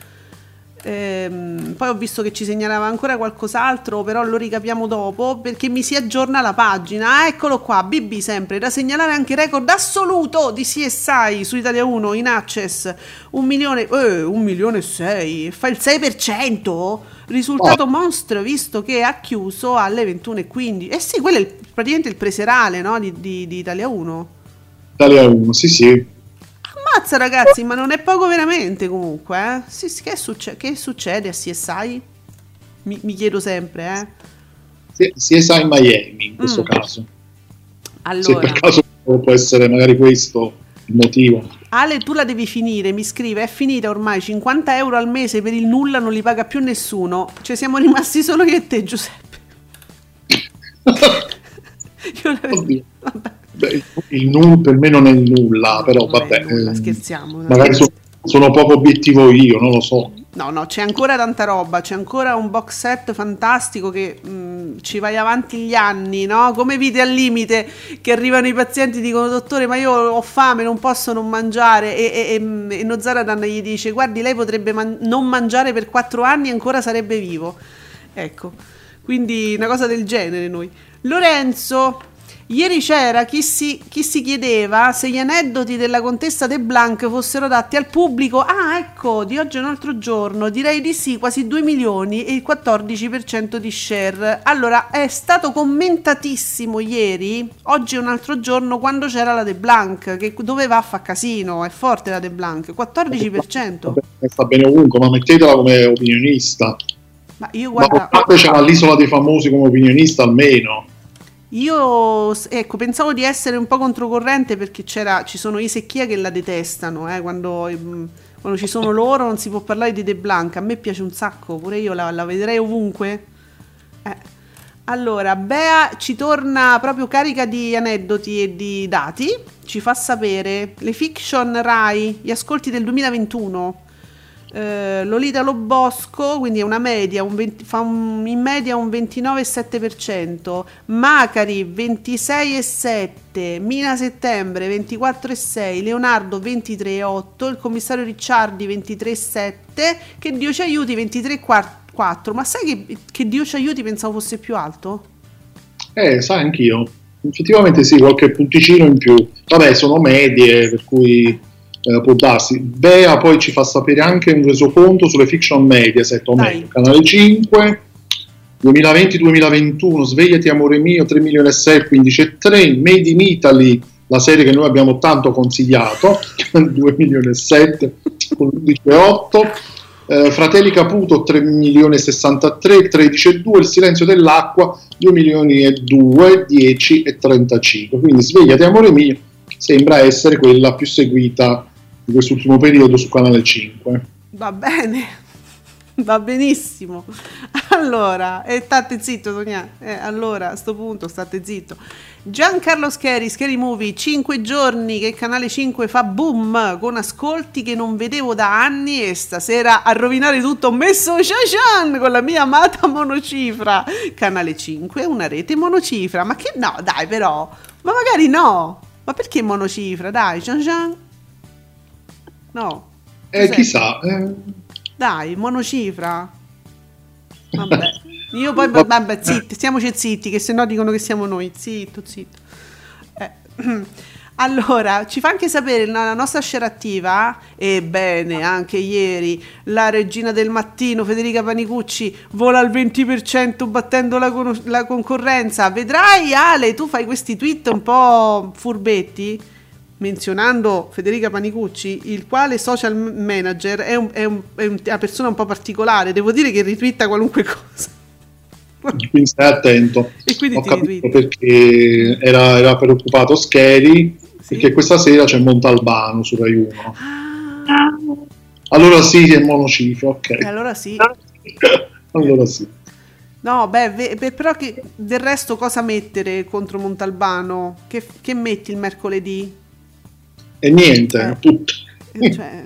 Ehm, poi ho visto che ci segnalava ancora qualcos'altro, però lo ricapiamo dopo perché mi si aggiorna la pagina. Ah, eccolo qua, BB sempre, da segnalare anche record assoluto di CSI su Italia 1 in access. Un milione, eh, un milione e sei, fa il 6%. Risultato mostro visto che ha chiuso alle 21.15. Eh sì, quello è il- praticamente il preserale no? di, di- di Italia 1. Italia 1, sì sì. Ammazza ragazzi, ma non è poco veramente comunque, eh? Sì, sì, che, succe- che succede a CSI? Mi, mi chiedo sempre, eh? CSI Miami in questo Mm. caso. Se Allora, per caso può essere magari questo il motivo. Ale, tu la devi finire, mi scrive, è finita ormai, 50 euro al mese per il nulla non li paga più nessuno. Cioè siamo rimasti solo io e te, Giuseppe. Io la- Oddio. Beh, il- nulla per me non è il nulla, però vabbè. nulla, ehm, scherziamo. Magari so- sono poco obiettivo io, non lo so. No, no, c'è ancora tanta roba, c'è ancora un box set fantastico che mh, ci vai avanti gli anni, no? Come vite al limite che arrivano i pazienti e dicono dottore ma io ho fame, non posso non mangiare e, e, e, e Nozaradan gli dice guardi lei potrebbe man- non mangiare per quattro anni e ancora sarebbe vivo. Ecco, quindi una cosa del genere noi. Lorenzo, ieri c'era chi si, chi si chiedeva se gli aneddoti della contessa De Blanc fossero dati al pubblico. Ah, ecco, di oggi è un altro giorno. Direi di sì, quasi 2 milioni e il 14% di share. Allora, è stato commentatissimo ieri, oggi è un altro giorno, quando c'era la De Blanc, che dove va a fa casino, è forte la De Blanc, 14%. Sta bene ovunque, ma mettetela come opinionista. Ma io Ma guarda... portate c'era l'isola dei famosi come opinionista almeno. Io ecco, pensavo di essere un po' controcorrente perché c'era, ci sono i secchia che la detestano, eh, quando, ehm, quando ci sono loro non si può parlare di De Blanca. A me piace un sacco, pure io la, la vedrei ovunque. Eh. Allora, Bea ci torna proprio carica di aneddoti e di dati. Ci fa sapere le fiction Rai, gli ascolti del 2021. Eh, Lolita Lobosco, quindi una media, un 20 fa un- in media un 29,7%, Macari 26,7%, Mina Settembre 24,6%, Leonardo 23,8%, il commissario Ricciardi 23,7%, che Dio ci aiuti 23,4%, ma sai che, che Dio ci aiuti pensavo fosse più alto? Eh, sai, anch'io. Effettivamente sì, qualche punticino in più. Vabbè, sono medie, per cui eh, può darsi. Bea poi ci fa sapere anche un resoconto sulle fiction Mediaset, o meglio, Canale 5, 2020-2021, Svegliati amore mio, 3 milioni e 6, 15,3, Made in Italy, la serie che noi abbiamo tanto consigliato, 2 milioni e 7, con l'11,8, eh, Fratelli Caputo 3 milioni e 63, 13,2, Il silenzio dell'acqua 2 milioni e 2, 10 e 35. Quindi svegliati amore mio, sembra essere quella più seguita di quest'ultimo periodo su Canale 5. Va bene, va benissimo. Allora, e state zitto, Tonia. Eh, allora, a sto punto, state zitto. Giancarlo Scheri, Scheri Movie, 5 giorni che Canale 5 fa boom con ascolti che non vedevo da anni e stasera a rovinare tutto ho messo Shashan con la mia amata monocifra. Canale 5 è una rete monocifra, ma che no, dai però, ma magari no. Ma perché monocifra? Dai, Shashan. No. Eh, chissà, eh, Dai, monocifra. Vabbè. Io poi, vabbè, zitti, stiamoci zitti, che sennò dicono che siamo noi. Zitto, zitto. Eh, Allora, ci fa anche sapere la nostra share attiva, ebbene, anche ieri, la regina del mattino, Federica Panicucci, vola al 20% battendo la, conos- la concorrenza. Vedrai, Ale, tu fai questi tweet un po' furbetti, menzionando Federica Panicucci, il quale social manager è, un- è un- è un- una persona un po' particolare, devo dire che ritwitta qualunque cosa. quindi stai attento. E quindi Ho capito ritwitta. perché era, era preoccupato Scheri, perché questa sera c'è Montalbano su Rai 1. Allora sì, è monocifra, ok. E allora sì. Allora sì. No, beh, beh, però che del resto cosa mettere contro Montalbano? Che, che metti il mercoledì? E niente, tutto. Eh, Cioè.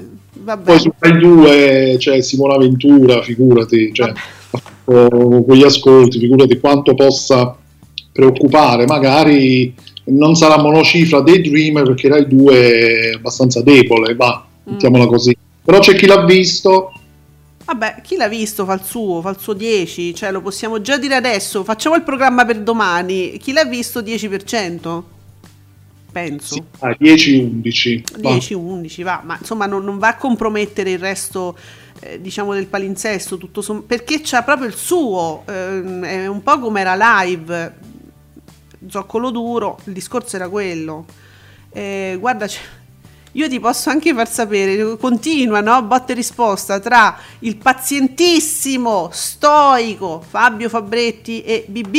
Poi su Rai 2 c'è Simona Ventura, figurati, cioè, fatto quegli ascolti, figurati quanto possa preoccupare. Magari non sarà monocifra dei Dreamer perché Rai 2 è abbastanza debole, va, mettiamola così. Però c'è chi l'ha visto, Vabbè, chi l'ha visto fa il suo, fa il suo 10, cioè lo possiamo già dire adesso. Facciamo il programma per domani. Chi l'ha visto 10%? Penso. ah, 10-11. va. 10-11 va, ma insomma non, non va a compromettere il resto eh, diciamo del palinsesto tutto som- perché c'ha proprio il suo ehm, è un po' come era live zoccolo duro il discorso era quello Eh, guarda io ti posso anche far sapere continua no? botta e risposta tra il pazientissimo stoico Fabio Fabretti e BB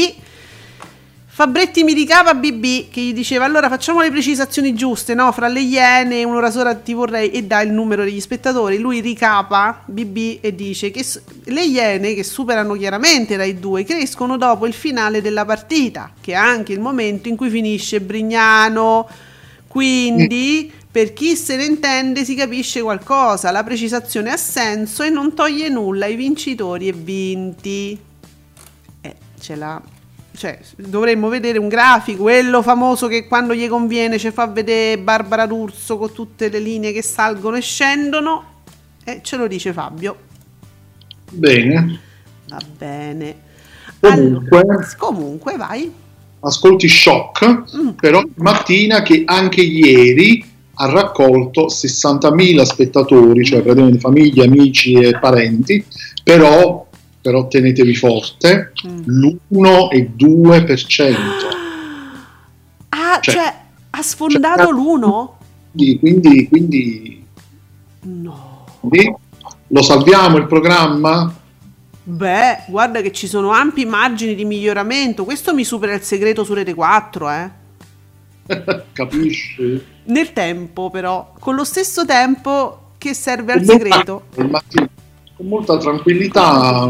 Fabretti mi ricava BB che gli diceva allora facciamo le precisazioni giuste, no? Fra le iene, un'ora sola ti vorrei e dà il numero degli spettatori. Lui ricapa BB e dice che le iene che superano chiaramente Rai 2 crescono dopo il finale della partita, che è anche il momento in cui finisce Brignano. Quindi per chi se ne intende si capisce qualcosa, la precisazione ha senso e non toglie nulla ai vincitori e vinti. Eh, ce l'ha. Cioè, dovremmo vedere un grafico, quello famoso che quando gli conviene ci fa vedere Barbara D'Urso con tutte le linee che salgono e scendono. E ce lo dice Fabio. Bene. Va bene. Comunque, Allora, comunque, vai. ascolti shock, Mm. però mattina che anche ieri ha raccolto 60.000 spettatori, cioè praticamente famiglie, amici e parenti, però, però tenetevi forte, Mm. l'1,2%. Ah, Cioè- cioè, ha sfondato l'uno? Quindi, quindi, quindi No. quindi lo salviamo il programma? Beh, guarda che ci sono ampi margini di miglioramento. Questo mi supera il segreto su Rete 4, eh. Capisci? Nel tempo, però, con lo stesso tempo che serve al segreto. il mattino, con molta tranquillità.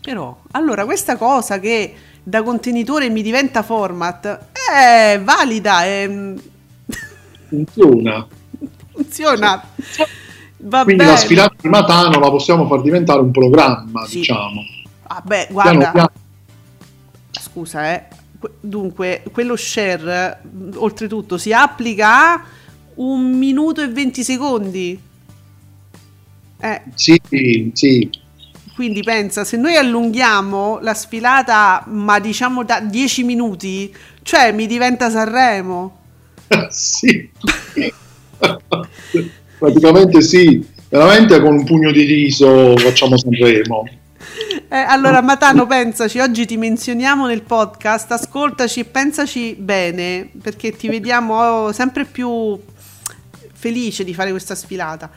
Però, allora, questa cosa che da contenitore mi diventa format è valida, è- Funziona. funziona. Va Quindi bene. la sfilata di Matano la possiamo far diventare un programma, diciamo. Vabbè, Piano guarda, piano. scusa, eh. Que- Dunque, quello share, mh, oltretutto, si applica a un minuto e 20 secondi. Eh, Sì, sì. quindi pensa, se noi allunghiamo la sfilata, ma diciamo da 10 minuti, cioè mi diventa Sanremo. sì. Praticamente sì. Veramente con un pugno di riso facciamo Sanremo. Eh, allora, Matano, pensaci, oggi ti menzioniamo nel podcast, ascoltaci e pensaci bene, perché ti vediamo sempre più felice di fare questa sfilata.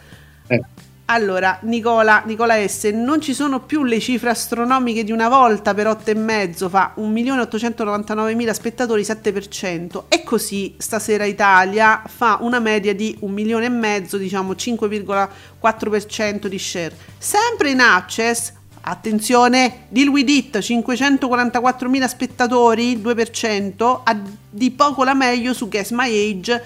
Eh. Allora, Nicola, Nicola S, non ci sono più le cifre astronomiche di una volta per 8,5, fa 1.899.000 spettatori, 7%. E così stasera Italia fa una media di 1 milione e mezzo, diciamo 5,4% di share. Sempre in access, attenzione, Deal With It, 544.000 spettatori, 2%, a di poco la meglio su Guess My Age,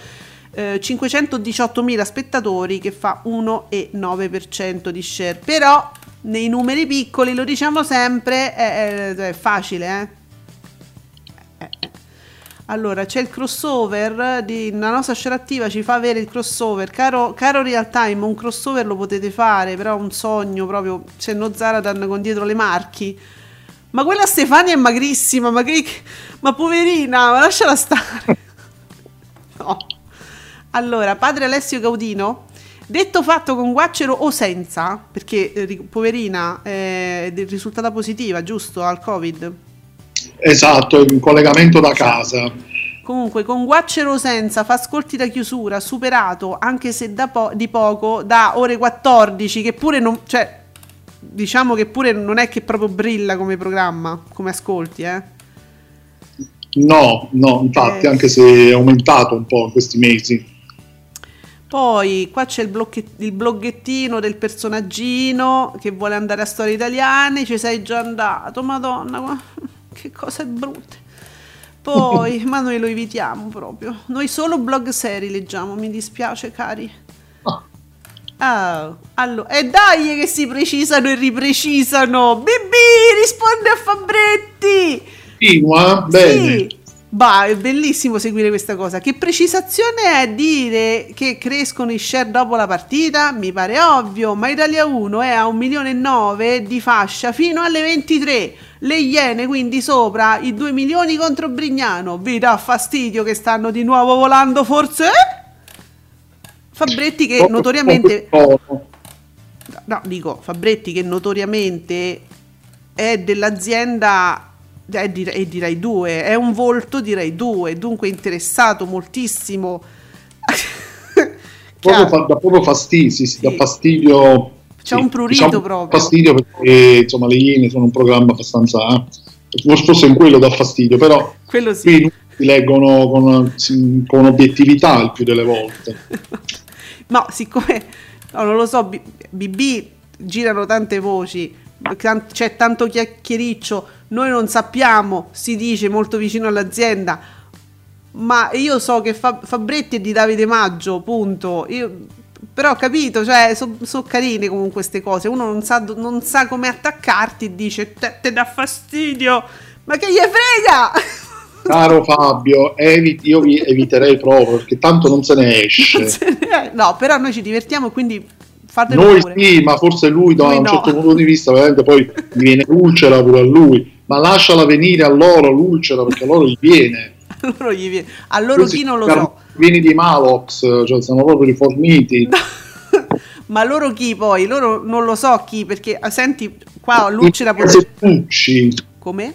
eh, 518.000 spettatori che fa 1,9% di share. Però nei numeri piccoli, lo diciamo sempre, è, è- è facile, eh? Eh, eh. Allora, c'è il crossover di la nostra share attiva ci fa avere il crossover. Caro, caro real time, un crossover lo potete fare, però è un sogno proprio. C'è no Zaradan con dietro le marchi. Ma quella Stefania è magrissima, ma che ma poverina, ma lasciala stare. No. Allora, padre Alessio Gaudino, detto fatto con guaccero o senza, perché eh, ri- poverina è è risultata positiva, giusto, al Covid. Esatto, in collegamento da casa. Comunque, con guaccero o senza, fa ascolti da chiusura, superato, anche se da po- di poco, da ore 14, che pure non... cioè, diciamo che pure non è che proprio brilla come programma, come ascolti, eh. No, no, infatti, Eh. anche se è aumentato un po' in questi mesi. Poi qua c'è il, blocche- il bloggettino del personaggino che vuole andare a storie italiane, ci sei già andato, madonna, qua- che cose brutte. Poi, ma noi lo evitiamo proprio. Noi solo blog seri leggiamo, mi dispiace cari. Ah, allora, e dai che si precisano e riprecisano. Bibi, risponde a Fabretti. Continua, bene. Sì. Bah, è bellissimo seguire questa cosa. Che precisazione è dire che crescono i share dopo la partita? Mi pare ovvio, ma Italia 1 è a 1 milione e 9 di fascia fino alle 23. Le Iene quindi sopra i 2 milioni contro Brignano. Vi dà fastidio che stanno di nuovo volando forse? Fabretti che notoriamente. No, dico Fabretti che notoriamente è dell'azienda è di, è di Rai 2, è un volto di Rai 2, dunque interessato moltissimo. Proprio fa- dà proprio fastidio, sì, sì, dà fastidio. C'è sì, un prurito diciamo, proprio. Fastidio perché insomma le Iene sono un programma abbastanza. eh, Forse in quello dà fastidio, però Quello sì. si leggono con, con obiettività il più delle volte. No, siccome no, non lo so, BB girano tante voci, c'è tanto chiacchiericcio, noi non sappiamo, si dice molto vicino all'azienda, ma io so che Fa- Fabretti è di Davide Maggio, punto. Io, però ho capito, cioè, sono carine comunque queste cose. Uno non sa, non sa come attaccarti e dice te, te dà fastidio, ma che gli frega? Caro Fabio, eviti- io vi eviterei proprio perché tanto non se ne esce. no, però noi ci divertiamo e quindi fatelo Noi pure. sì, ma forse lui da Lui un no. certo punto di vista veramente poi viene l'ulcera pure a lui, ma lasciala venire a loro l'ulcera perché a loro gli viene. A loro gli viene- a loro chi non lo so. Vieni di Malox, cioè sono proprio riforniti. Ma loro chi poi? Loro non lo so chi, perché senti qua pure... Mediasettucci, Come?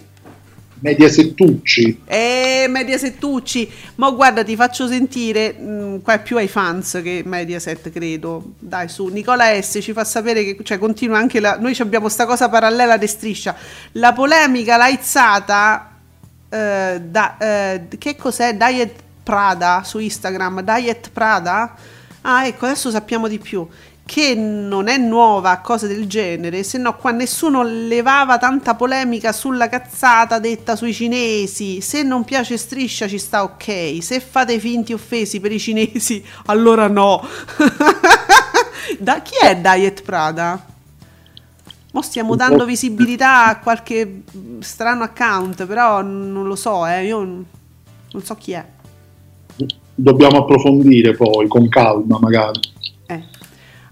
Mediasettucci. Eh, Mediasettucci. Ma guarda, ti faccio sentire, mh, qua è più ai fans che Mediaset, credo. Dai, su, Nicola S ci fa sapere che, cioè, continua anche la... Noi abbiamo sta cosa parallela di striscia. La polemica l'ha aizzata eh, da... eh, che cos'è? Diet Prada su Instagram. Diet Prada? Ah, ecco, adesso sappiamo di più. Che non è nuova cosa del genere, se no qua nessuno levava tanta polemica sulla cazzata detta sui cinesi. Se non piace striscia ci sta ok, se fate finti offesi per i cinesi, allora no. da chi è Diet Prada? Mo stiamo dando visibilità a qualche strano account, però non lo so, eh, io non so chi è. Dobbiamo approfondire poi con calma magari.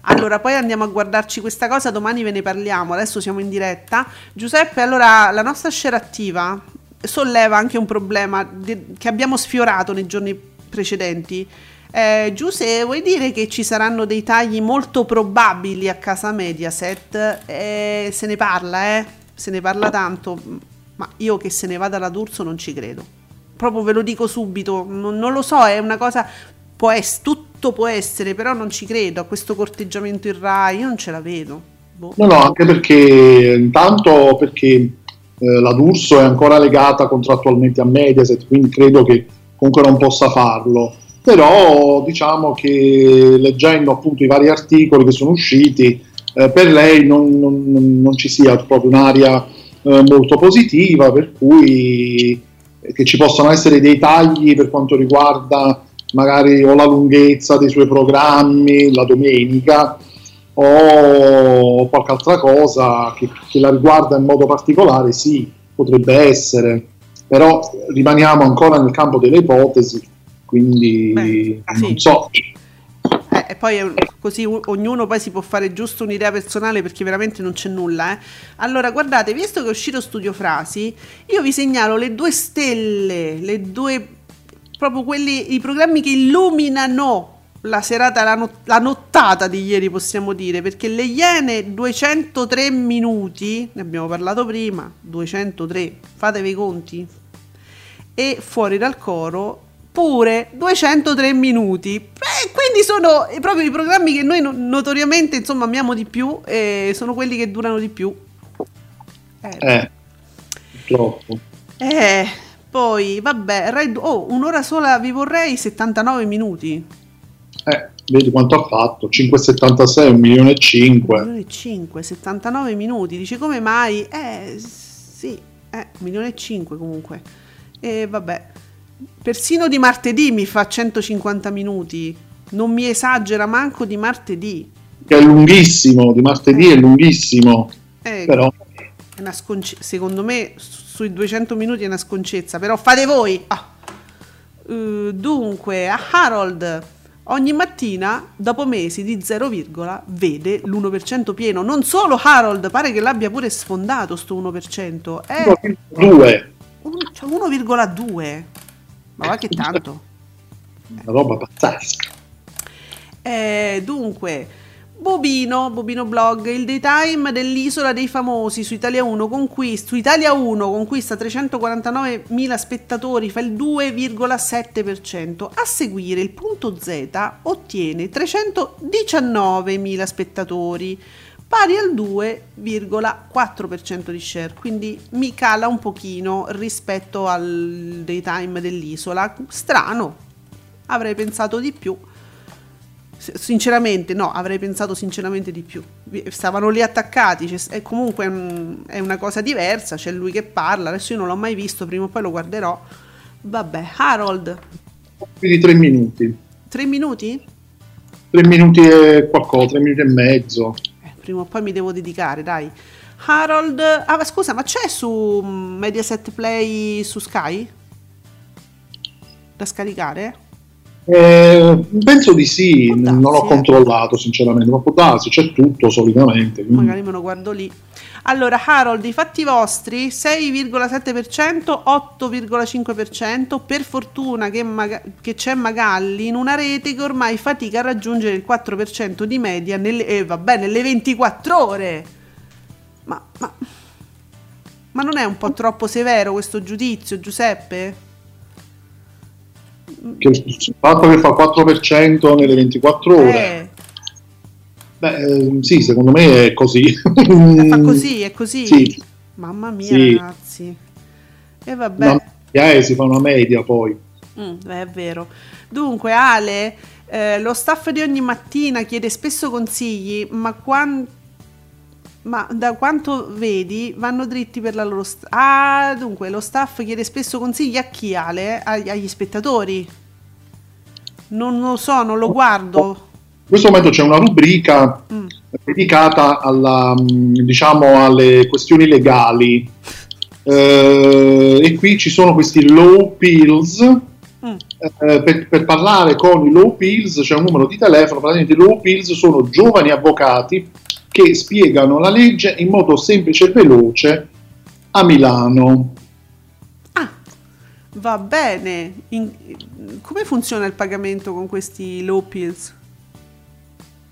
Allora, poi andiamo a guardarci questa cosa, domani ve ne parliamo, adesso siamo in diretta. Giuseppe, allora la nostra share attiva solleva anche un problema che abbiamo sfiorato nei giorni precedenti. Eh, Giuseppe, vuoi dire che ci saranno dei tagli molto probabili a casa Mediaset? Eh, se ne parla, eh? Se ne parla tanto, ma io che se ne vada la D'Urso non ci credo. Proprio ve lo dico subito, non, non lo so, è una cosa può ess- tutto può essere, però non ci credo a questo corteggiamento in Rai, io non ce la vedo. Boh. No, no, anche perché intanto perché eh, la D'Urso è ancora legata contrattualmente a Mediaset, quindi credo che comunque non possa farlo. Però diciamo che leggendo appunto i vari articoli che sono usciti, eh, per lei non, non- non ci sia proprio un'aria eh, molto positiva, per cui eh, che ci possano essere dei tagli per quanto riguarda magari o la lunghezza dei suoi programmi la domenica o qualche altra cosa che, che la riguarda in modo particolare, sì, potrebbe essere, però rimaniamo ancora nel campo delle ipotesi, quindi non so. Eh, e poi un- così ognuno poi si può fare giusto un'idea personale perché veramente non c'è nulla. eh. Allora, guardate, visto che è uscito Studio Frasi, io vi segnalo le due stelle, le due proprio quelli, i programmi che illuminano la serata, la, not- la nottata di ieri, possiamo dire, perché le Iene 203 minuti, ne abbiamo parlato prima, 203, fatevi i conti, e fuori dal coro pure 203 minuti. Eh, quindi sono proprio i programmi che noi no- notoriamente insomma amiamo di più e sono quelli che durano di più. Eh, purtroppo. Eh, poi vabbè, du- oh, un'ora sola vi vorrei 79 minuti. Eh, vedi quanto ha fatto, 5,76, 1 milione e 5. 1 milione e 5, 79 minuti. Dice come mai? Eh, sì, eh, 1 milione e 5 comunque. E vabbè, persino di martedì mi fa 150 minuti. Non mi esagera manco di martedì. Che è lunghissimo, di martedì è lunghissimo, Eh, però è una sconce- secondo me sui 200 minuti è una sconcezza, però fate voi. Ah. Eh, dunque, a Harold ogni mattina, dopo mesi di 0, vede l'1% pieno. Non solo Harold, pare che l'abbia pure sfondato sto 1%. Eh, 2, un- cioè 1,2. Ma va che tanto. una roba pazzesca. Eh, dunque, Bobino, Bobino Blog, il daytime dell'isola dei famosi su Italia 1 conquista, su Italia 1 conquista 349.000 spettatori, fa il 2,7%. A seguire il punto Z ottiene 319.000 spettatori, pari al 2,4% di share, quindi mi cala un pochino rispetto al daytime dell'isola. Strano, avrei pensato di più. Sinceramente, no, avrei pensato sinceramente di più. Stavano lì attaccati, c'è- e comunque mm, è una cosa diversa. C'è lui che parla. Adesso io non l'ho mai visto, prima o poi lo guarderò. Vabbè, Harold, Quindi 3 minuti, tre minuti? 3 minuti e qualcosa, 3 minuti e mezzo. Eh, prima o poi mi devo dedicare, dai. Harold, ah, ma scusa, ma c'è su mm, Mediaset Play su Sky? Da scaricare? Eh, penso di sì, non l'ho eh. controllato sinceramente, ma può darsi, c'è tutto solitamente. quindi- Magari me lo guardo lì. Allora, Harold, i fatti vostri 6,7%, 8,5%. Per fortuna che, Maga- che c'è Magalli in una rete che ormai fatica a raggiungere il 4% di media nelle, eh, vabbè, nelle 24 ore. Ma, ma, ma non è un po' troppo severo questo giudizio, Giuseppe? Che il fatto che fa 4% nelle 24 ore, Eh, beh, eh, sì, secondo me è così. fa così, è così? Sì. Mamma mia, Sì. ragazzi. E vabbè. Una media, eh, si fa una media poi. Mm, è vero. Dunque, Ale, eh, lo staff di ogni mattina chiede spesso consigli, ma, quan- ma da quanto vedi vanno dritti per la loro... st- ah, dunque, lo staff chiede spesso consigli a chi, Ale? Ag- agli spettatori? Non lo so, non lo guardo. In questo momento c'è una rubrica Mm. dedicata alla, mh, diciamo, alle questioni legali. Eh, e qui ci sono questi low pills. Mm. Eh, per, per parlare con i low pills c'è un numero di telefono. Praticamente i low pills sono giovani avvocati che spiegano la legge in modo semplice e veloce a Milano. Va bene. In- come funziona il pagamento con questi low pills?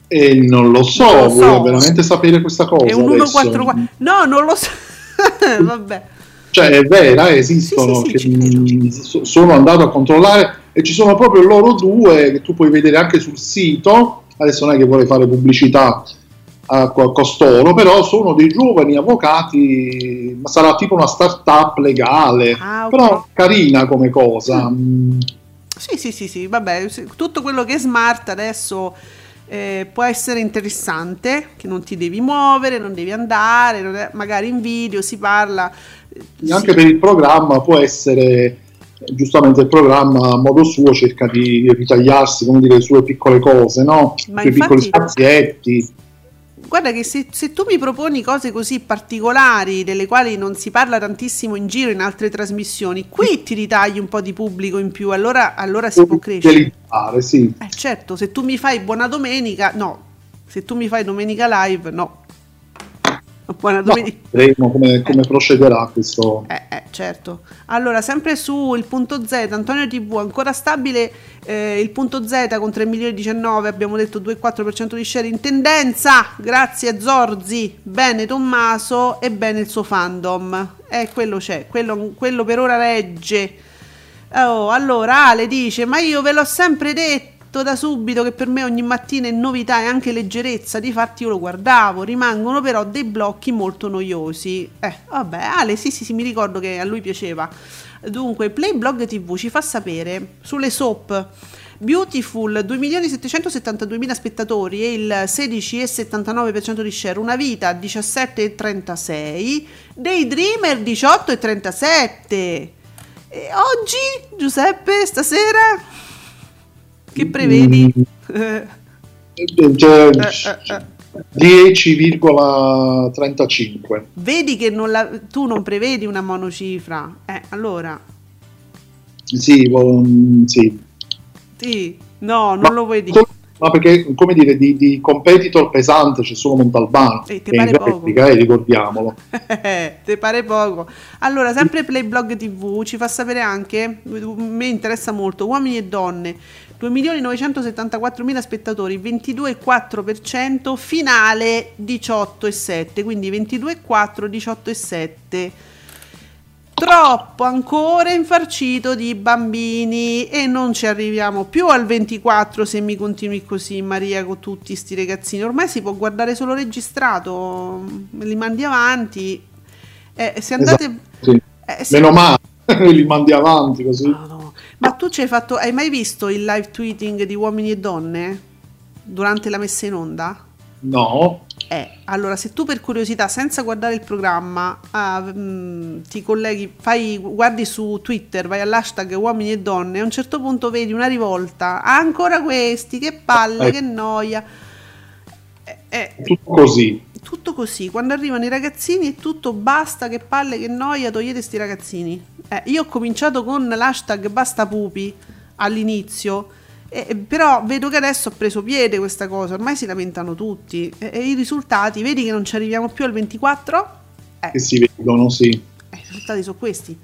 E non lo so, Non lo so. vuoi veramente sapere questa cosa? È un adesso? 144. No, non lo so. Vabbè. cioè è vera, esistono, Sì, sì, che, sì, mh, so- sono andato a controllare e ci sono proprio loro due che tu puoi vedere anche sul sito, adesso non è che vorrei fare pubblicità a co- costoro, però sono dei giovani avvocati, sarà tipo una start-up legale, Ah, ok. però carina come cosa. Mm, Sì, sì, sì, sì, vabbè, tutto quello che è smart adesso eh, può essere interessante, che non ti devi muovere, non devi andare, non è- magari in video si parla. eh, Anche sì. per il programma può essere, giustamente il programma a modo suo cerca di ritagliarsi come dire, le sue piccole cose, no? I suoi piccoli spazietti. Guarda che se, se tu mi proponi cose così particolari, delle quali non si parla tantissimo in giro in altre trasmissioni, qui ti ritagli un po' di pubblico in più, allora, allora si può crescere. Fidelizzare, sì. Eh, certo, se tu mi fai buona domenica, no. Se tu mi fai domenica live, no. Buona No, domenica. vedremo come, come procederà questo. Eh, eh, certo. Allora, sempre su il punto Z, Antonio TV, ancora stabile eh, il punto Z con 3 milioni e 19, abbiamo detto 2,4% di share in tendenza, grazie a Zorzi, bene Tommaso e bene il suo fandom. Eh, quello c'è, quello, quello per ora regge. Oh, allora Ale dice, ma io ve l'ho sempre detto da subito che per me ogni mattina è novità e anche leggerezza, difatti io lo guardavo, rimangono però dei blocchi molto noiosi. Eh, vabbè, Ale, sì, sì, sì, mi ricordo che a lui piaceva. Dunque, Playblog TV ci fa sapere sulle soap Beautiful 2.772.000 spettatori e il 16,79% di share, una vita 17,36, Daydreamer 18,37. E oggi, Giuseppe, stasera, che prevedi? Mm, cioè, Eh, eh, eh. 10,35. Vedi che non la- tu non prevedi una monocifra. Eh, allora, Sì, vo- sì. sì, no, non lo vuoi dire. Ma perché, come dire, di, di competitor pesante c'è solo Montalbano, Eh, ti pare poco? replica, eh, ricordiamolo. Te pare poco. Allora, sempre Playblog TV ci fa sapere anche, mi interessa molto, uomini e donne, 2.974.000 spettatori, 22,4%, finale 18,7, quindi 22,4, 18,7. Troppo ancora infarcito di bambini e non ci arriviamo più al 24 se mi continui così Maria con tutti sti ragazzini. Ormai si può guardare solo registrato, me li mandi avanti. Eh, se andate... Esatto, sì. eh, se- Meno male, li mandi avanti così. Ma tu ci hai fatto... Hai mai visto il live tweeting di uomini e donne durante la messa in onda? No, Eh, allora, se tu per curiosità, senza guardare il programma, ah, mm, ti colleghi, fai, guardi su Twitter, vai all'hashtag uomini e donne, a un certo punto vedi una rivolta. "Ah, ancora questi, che palle, Eh. che noia. Eh, eh, tutto così. Tutto così, quando arrivano i ragazzini è tutto basta, che palle, che noia, togliete sti ragazzini. Eh, io ho cominciato con l'hashtag basta pupi all'inizio, eh, però vedo che adesso ha preso piede questa cosa, ormai si lamentano tutti e, e i risultati, vedi che non ci arriviamo più al 24? Che si vedono, sì. Eh, i risultati sono questi.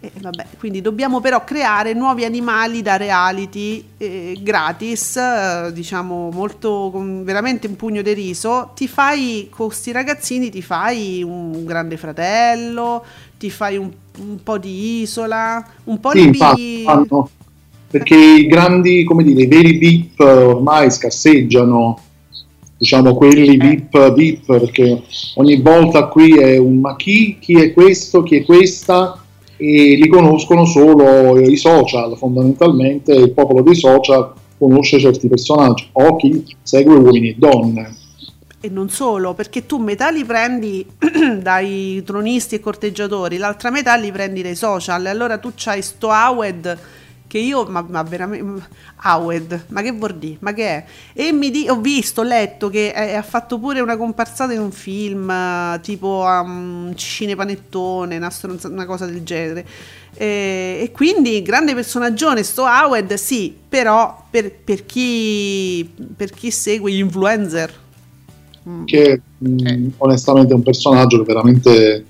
Eh, vabbè, quindi dobbiamo però creare nuovi animali da reality eh, gratis, eh, diciamo molto con veramente un pugno di riso. Ti fai con questi ragazzini, ti fai un grande fratello, ti fai un, un po' di isola, un po' Sì, di infatti, fanno- perché i grandi, come dire, i veri VIP ormai scarseggiano, diciamo quelli VIP, VIP, perché ogni volta qui è un ma chi, chi è questo, chi è questa, e li conoscono solo i social, fondamentalmente il popolo dei social conosce certi personaggi, o chi segue uomini e donne. E non solo, perché tu metà li prendi dai tronisti e corteggiatori, l'altra metà li prendi dai social. E allora tu c'hai sto Awed che io, ma, ma veramente, Awed, ma che vuol dire? Ma che è? E mi di, ho visto, ho letto che eh, ha fatto pure una comparsata in un film, eh, tipo um, Cicine Panettone, una, una cosa del genere. Eh, e quindi grande personaggione sto Awed, sì, però per, per chi, per chi segue gli influencer. Mm. che mh, onestamente è un personaggio che veramente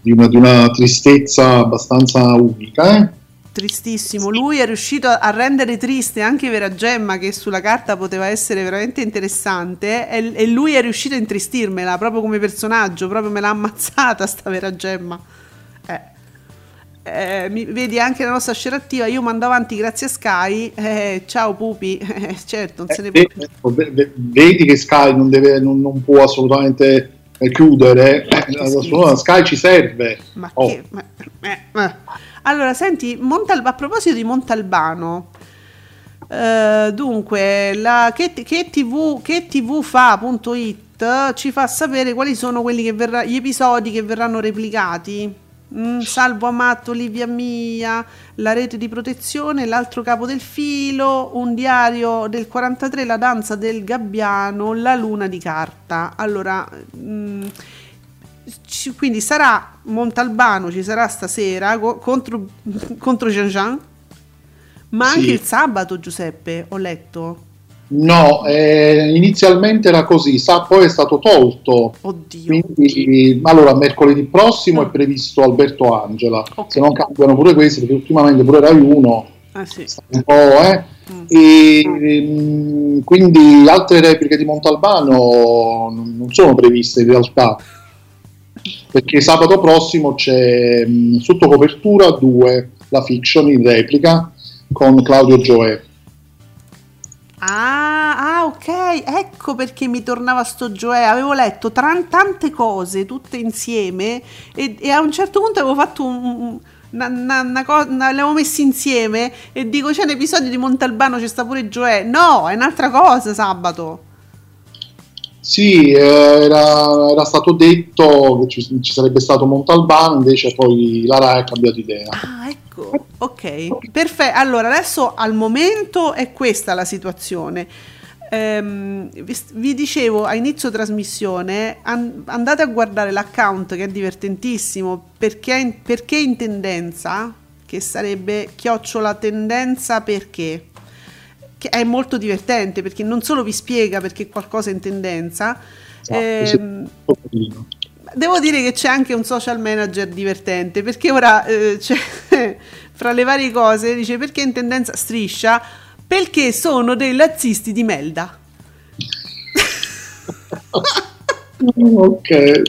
di una, di una tristezza abbastanza unica. eh. Tristissimo, lui è riuscito a rendere triste anche Vera Gemma che sulla carta poteva essere veramente interessante e, e lui è riuscito a intristirmela proprio come personaggio, proprio me l'ha ammazzata sta Vera Gemma. Eh. Eh, mi- vedi anche la nostra scena attiva, io mando avanti grazie a Sky. Eh, ciao pupi, Eh, certo, non se ne può Eh, più. ecco, ve- ve- vedi che Sky non, deve, non, non può assolutamente eh, chiudere. Sky ci serve. Ma Oh. che... ma- eh, eh. Allora, senti, Montal- a proposito di Montalbano, eh, dunque, la che, che TV, che TV ci fa sapere quali sono verrà, gli episodi che verranno replicati. Mm, Salvo Amato, Olivia Mia, la rete di protezione, l'altro capo del filo, un diario del 43, la danza del gabbiano, la luna di carta. Allora, mm, ci- quindi sarà Montalbano, ci sarà stasera co- contro, contro Jean Jean, ma Sì. anche il sabato Giuseppe, ho letto. No, eh, inizialmente era così, sa, poi è stato tolto. Oddio. Quindi, allora, mercoledì prossimo è previsto Alberto Angela. Se non cambiano pure questi, perché ultimamente pure Rai 1 Ah sì. un po', eh. E, mm, quindi altre repliche di Montalbano non sono previste in realtà. Perché sabato prossimo c'è mm, sotto copertura 2 la fiction in replica con Claudio Gioè. Ah, ah, ok, ecco perché mi tornava sto Gioè. Avevo letto tran- tante cose tutte insieme e, e a un certo punto avevo fatto un. un- una, una- una- le avevo messi insieme e dico c'è un episodio di Montalbano c'è sta pure Gioè no è un'altra cosa sabato Sì, eh, era, era stato detto che ci, ci sarebbe stato Montalbano, invece poi la Rai ha cambiato idea. Ah, ecco. Ok, perfetto. Allora, adesso al momento è questa la situazione. Ehm, vi, vi dicevo a inizio trasmissione, an- andate a guardare l'account che è divertentissimo perché, in- perché in tendenza, che sarebbe chiocciola tendenza perché che è molto divertente perché non solo vi spiega perché qualcosa è in tendenza, Esatto, ehm, Devo dire che c'è anche un social manager divertente perché ora eh, fra le varie cose dice perché in tendenza striscia perché sono dei lazzisti di Melda. ok,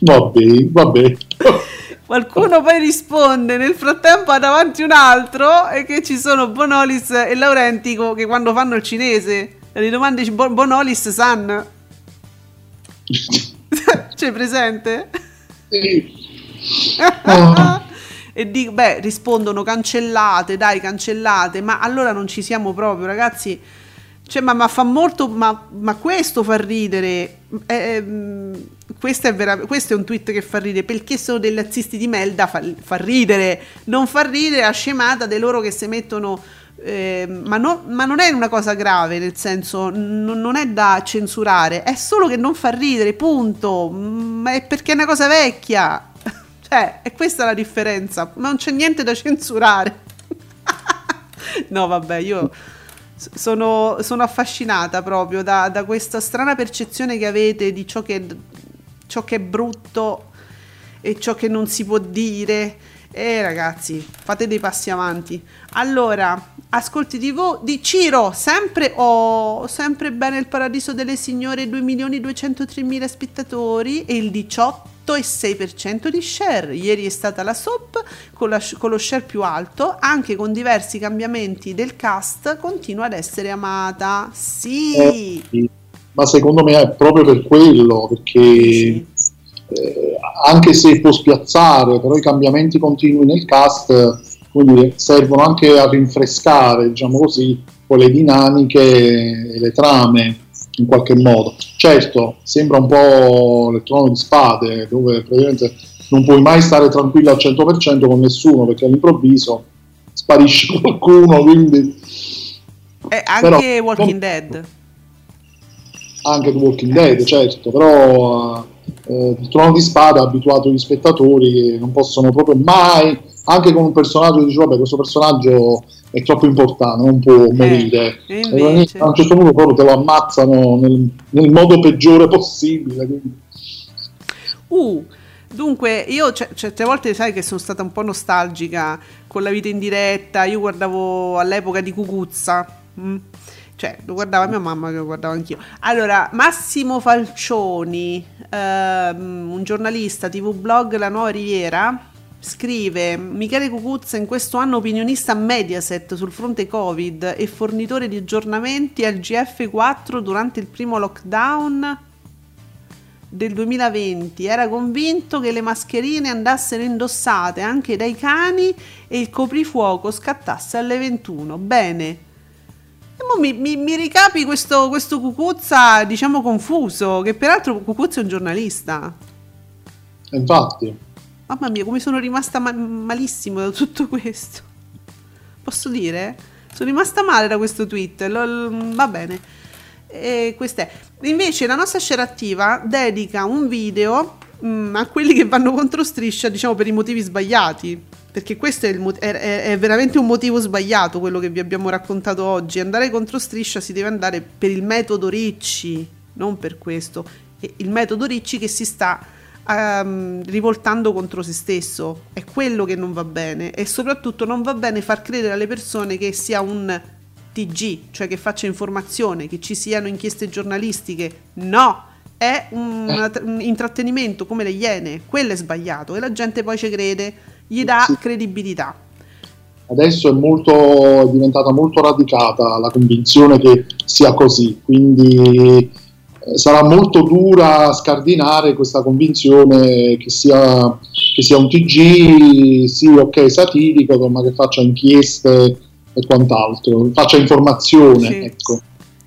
vabbè, vabbè. Qualcuno poi risponde nel frattempo ha davanti un altro e che ci sono Bonolis e Laurentico che quando fanno il cinese le domande dice, "Bo- Bonolis San. C'è presente? e dico, beh, rispondono cancellate, dai, cancellate, ma allora non ci siamo proprio, ragazzi. Cioè, ma, ma fa molto, ma, ma questo fa ridere. Eh, ehm, questo, è vera- questo è un tweet che fa ridere perché sono dei razzisti di Melda. Fa, fa ridere, non fa ridere la scemata di loro che si mettono. eh, ma, no- ma non è una cosa grave, nel senso, n- non è da censurare, è solo che non fa ridere, punto. Mm, Ma è perché è una cosa vecchia. Cioè, è questa la differenza. Ma non c'è niente da censurare. no, vabbè, io sono, sono affascinata proprio da, da questa strana percezione che avete di ciò che, ciò che è brutto e ciò che non si può dire. E ragazzi, fate dei passi avanti. Allora, ascolti TV di Ciro, sempre, oh, sempre bene il paradiso delle signore, 2 milioni 203 mila spettatori e il 18,6% di share. Ieri è stata la SOP con, la- con lo share più alto, anche con diversi cambiamenti del cast, continua ad essere amata. Sì. Eh, sì. Ma secondo me è proprio per quello, perché eh, anche se può spiazzare, però i cambiamenti continui nel cast quindi servono anche a rinfrescare, diciamo così, poi le dinamiche e le trame in qualche modo. Certo, sembra un po' il trono di spade, dove praticamente non puoi mai stare tranquillo al 100% con nessuno, perché all'improvviso sparisce qualcuno, quindi Eh, anche Però- Walking Dead. anche The Walking Dead, certo, però eh, il trono di spada ha abituato gli spettatori che non possono proprio mai, anche con un personaggio, dice vabbè questo personaggio è troppo importante, non può morire. e E invece? a un certo punto proprio te lo ammazzano nel, nel modo peggiore possibile. quindi- Uh, dunque, io c- certe volte sai che sono stata un po' nostalgica con la vita in diretta. Io guardavo all'epoca di Cucuzza. mm. Cioè, lo guardava mia mamma che lo guardavo anch'io. Allora, Massimo Falcioni, ehm, un giornalista TV blog La Nuova Riviera, Scrive Michele Cucuzza in questo anno opinionista a Mediaset sul fronte Covid e fornitore di aggiornamenti al GF4 durante il primo lockdown del 2020. Era convinto che le mascherine andassero indossate anche dai cani e il coprifuoco scattasse alle 21. Bene. Mi, mi- mi ricapi questo, questo Cucuzza, diciamo confuso, che peraltro Cucuzza è un giornalista. Infatti, Mamma mia, come sono rimasta ma- malissimo da tutto questo. Posso dire? Sono rimasta male da questo tweet. lo- va bene. E questo è. Invece la nostra scena attiva dedica un video mm, a quelli che vanno contro striscia, diciamo per i motivi sbagliati. Perché questo è, mot- è- è veramente un motivo sbagliato quello che vi abbiamo raccontato oggi. Andare contro striscia si deve andare per il metodo Ricci, non per questo. E il metodo Ricci che si sta ehm, rivoltando contro se stesso. È quello che non va bene. E soprattutto non va bene far credere alle persone che sia un TG, cioè che faccia informazione, che ci siano inchieste giornalistiche. No! È un, un intrattenimento come le iene, quello è sbagliato e la gente poi ci crede, gli dà credibilità. adesso è, molto, è diventata molto radicata la convinzione che sia così, quindi eh, sarà molto dura scardinare questa convinzione che sia, che sia un TG, sì ok satirico, ma che faccia inchieste e quant'altro, faccia informazione. Sì. Ecco.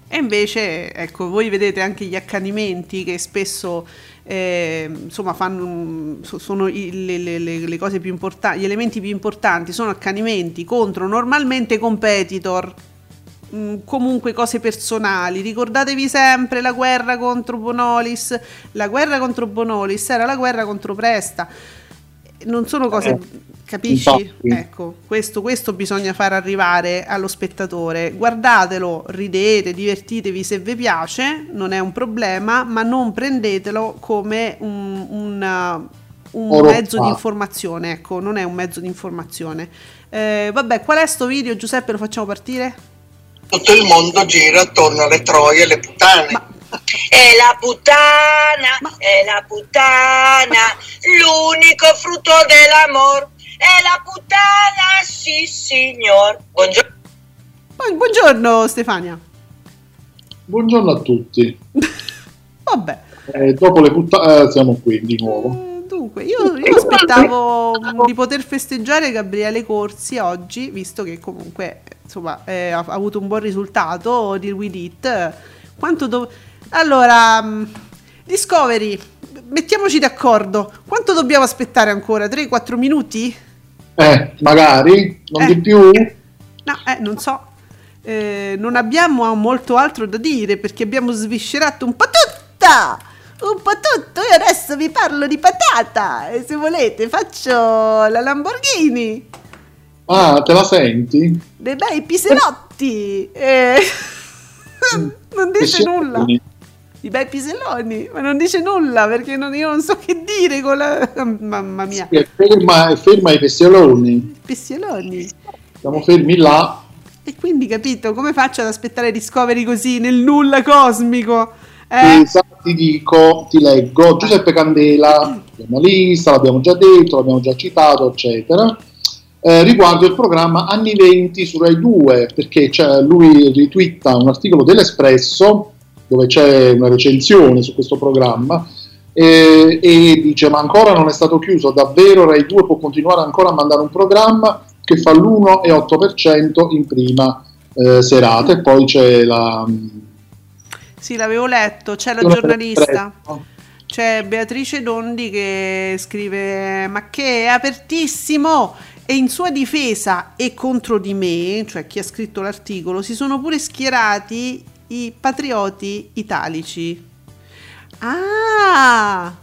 E invece, ecco, voi vedete anche gli accanimenti che spesso eh, insomma fanno so- sono le- le- le cose più importanti, gli elementi più importanti sono accanimenti contro normalmente competitor. Mm, Comunque cose personali, ricordatevi sempre la guerra contro Bonolis. La guerra contro Bonolis era la guerra contro Presta. Non sono cose, Eh, capisci? Ecco, questo, questo bisogna far arrivare allo spettatore. Guardatelo, ridete, divertitevi se vi piace, non è un problema, ma non prendetelo come un, un, uh, un mezzo di informazione. Ecco, non è un mezzo di informazione. Eh, vabbè, qual è sto video, Giuseppe? Lo facciamo partire? Tutto il mondo gira attorno alle troie e alle puttane. È la puttana, è la puttana, l'unico frutto dell'amor. È la puttana, sì signor. Buongiorno. Bu- Buongiorno Stefania. Buongiorno a tutti. Vabbè, Eh, dopo le puttane siamo qui di nuovo. dunque, io, io aspettavo di poter festeggiare Gabriele Corsi oggi, visto che comunque insomma eh, ha, ha avuto un buon risultato di Did It. Quanto do- Allora, mm, Discovery, mettiamoci d'accordo. Quanto dobbiamo aspettare ancora? 3-4 minuti? Eh, magari, non Eh. di più? No, eh, non so. Eh, non abbiamo molto altro da dire perché abbiamo sviscerato un po' tutta. Un po' tutto. Io adesso vi parlo di patata. E se volete faccio la Lamborghini. Ah, te la senti? Dei bei piselotti. Eh, non dice nulla. I bei piselloni. Ma non dice nulla perché non- io non so che dire con la... Mamma mia. È ferma, ferma ai pescioloni. Piselloni. Siamo fermi là. E quindi capito come faccio ad aspettare Discovery così nel nulla cosmico? Eh? E sa- ti dico, ti leggo, Giuseppe Candela, giornalista, l'abbiamo già detto, l'abbiamo già citato, eccetera, eh, riguardo il programma Anni 20 su Rai 2, perché c'è- lui ritwitta un articolo dell'Espresso dove c'è una recensione su questo programma eh, e dice ma ancora non è stato chiuso, davvero Rai 2 può continuare ancora a mandare un programma che fa l'1,8% in prima eh, serata e poi c'è la... Sì, l'avevo letto, c'è la giornalista. C'è Beatrice Dondi che scrive: Ma che è apertissimo! E in sua difesa e contro di me, cioè chi ha scritto l'articolo, si sono pure schierati i patrioti italici. Ah!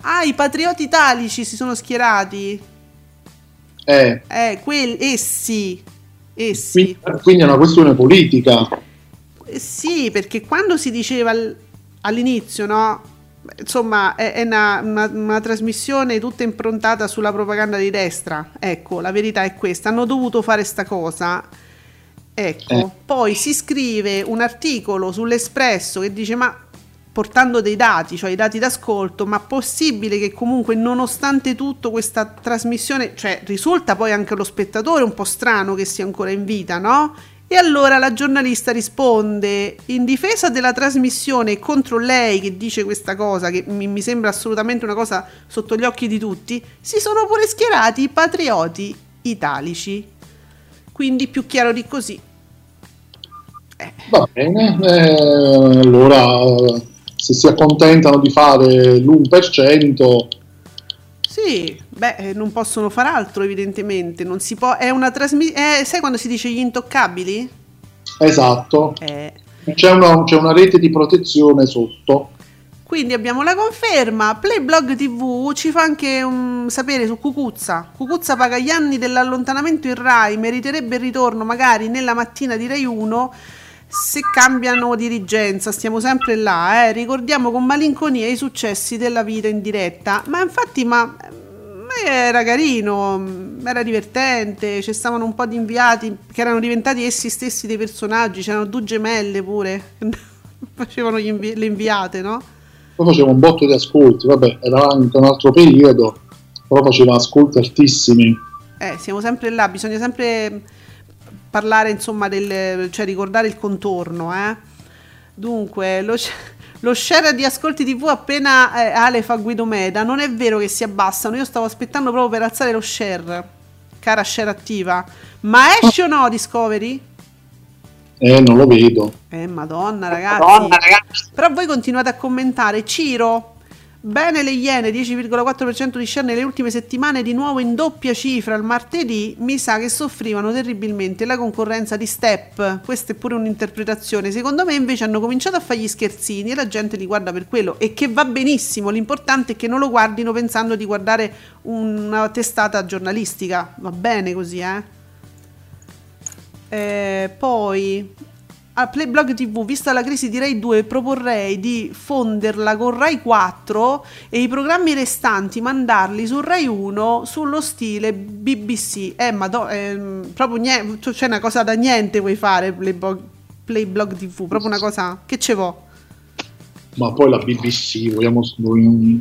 Ah, i patrioti italici si sono schierati. Eh, Eh, quelli, essi. Essi. quindi, quindi è una questione politica. Eh, Sì, perché quando si diceva al- all'inizio, no? Insomma, è, è una, una- una trasmissione tutta improntata sulla propaganda di destra. Ecco, la verità è questa. Hanno dovuto fare sta cosa. Ecco, Eh. poi si scrive un articolo sull'Espresso che dice: Ma portando dei dati, cioè i dati d'ascolto, ma possibile che comunque nonostante tutto questa trasmissione, cioè risulta poi anche allo spettatore un po' strano che sia ancora in vita, no? E allora la giornalista risponde in difesa della trasmissione contro lei che dice questa cosa, che mi, mi sembra assolutamente una cosa sotto gli occhi di tutti, si sono pure schierati i patrioti italici. Quindi più chiaro di così. Va bene, eh, allora se si accontentano di fare l'1%, Sì, beh, eh, non possono far altro evidentemente, non si può, è una trasmissione, sai quando si dice gli intoccabili? esatto, Eh, c'è una, c'è una rete di protezione sotto. Quindi abbiamo la conferma, Playblog TV ci fa anche un sapere su Cucuzza. Cucuzza paga gli anni dell'allontanamento in Rai, meriterebbe il ritorno magari nella mattina di Rai 1 se cambiano dirigenza, stiamo sempre là, eh. ricordiamo con malinconia i successi della vita in diretta. Ma infatti, ma, ma era carino, era divertente, ci stavano un po' di inviati che erano diventati essi stessi dei personaggi, c'erano due gemelle pure, facevano invi- le inviate, no? Poi faceva un botto di ascolti, vabbè, era anche un altro periodo, però faceva ascolti altissimi. Eh, siamo sempre là, bisogna sempre parlare, insomma, del, cioè ricordare il contorno, eh. Dunque, lo, sh- lo share di ascolti TV appena eh, Ale fa Guido Meda, non è vero che si abbassano, io stavo aspettando proprio per alzare lo share, cara share attiva. Ma esce o no Discovery? Eh, non lo vedo. Eh, madonna ragazzi. Madonna, ragazzi. Però voi continuate a commentare. Ciro, bene le Iene, 10,4% di share nelle ultime settimane, di nuovo in doppia cifra il martedì. Mi sa che soffrivano terribilmente la concorrenza di Step. Questa è pure un'interpretazione. Secondo me invece hanno cominciato a fare gli scherzini e la gente li guarda per quello. E che va benissimo. L'importante è che non lo guardino pensando di guardare una testata giornalistica. Va bene così, eh. Eh, poi a Playblog TV, vista la crisi di Rai 2, proporrei di fonderla con Rai 4 e i programmi restanti mandarli su Rai 1 sullo stile BBC. Eh, ma proprio niente, c'è una cosa da niente vuoi fare Playblog, Playblog TV, proprio una cosa che ce vo. Ma poi la BBC, vogliamo... vogliamo-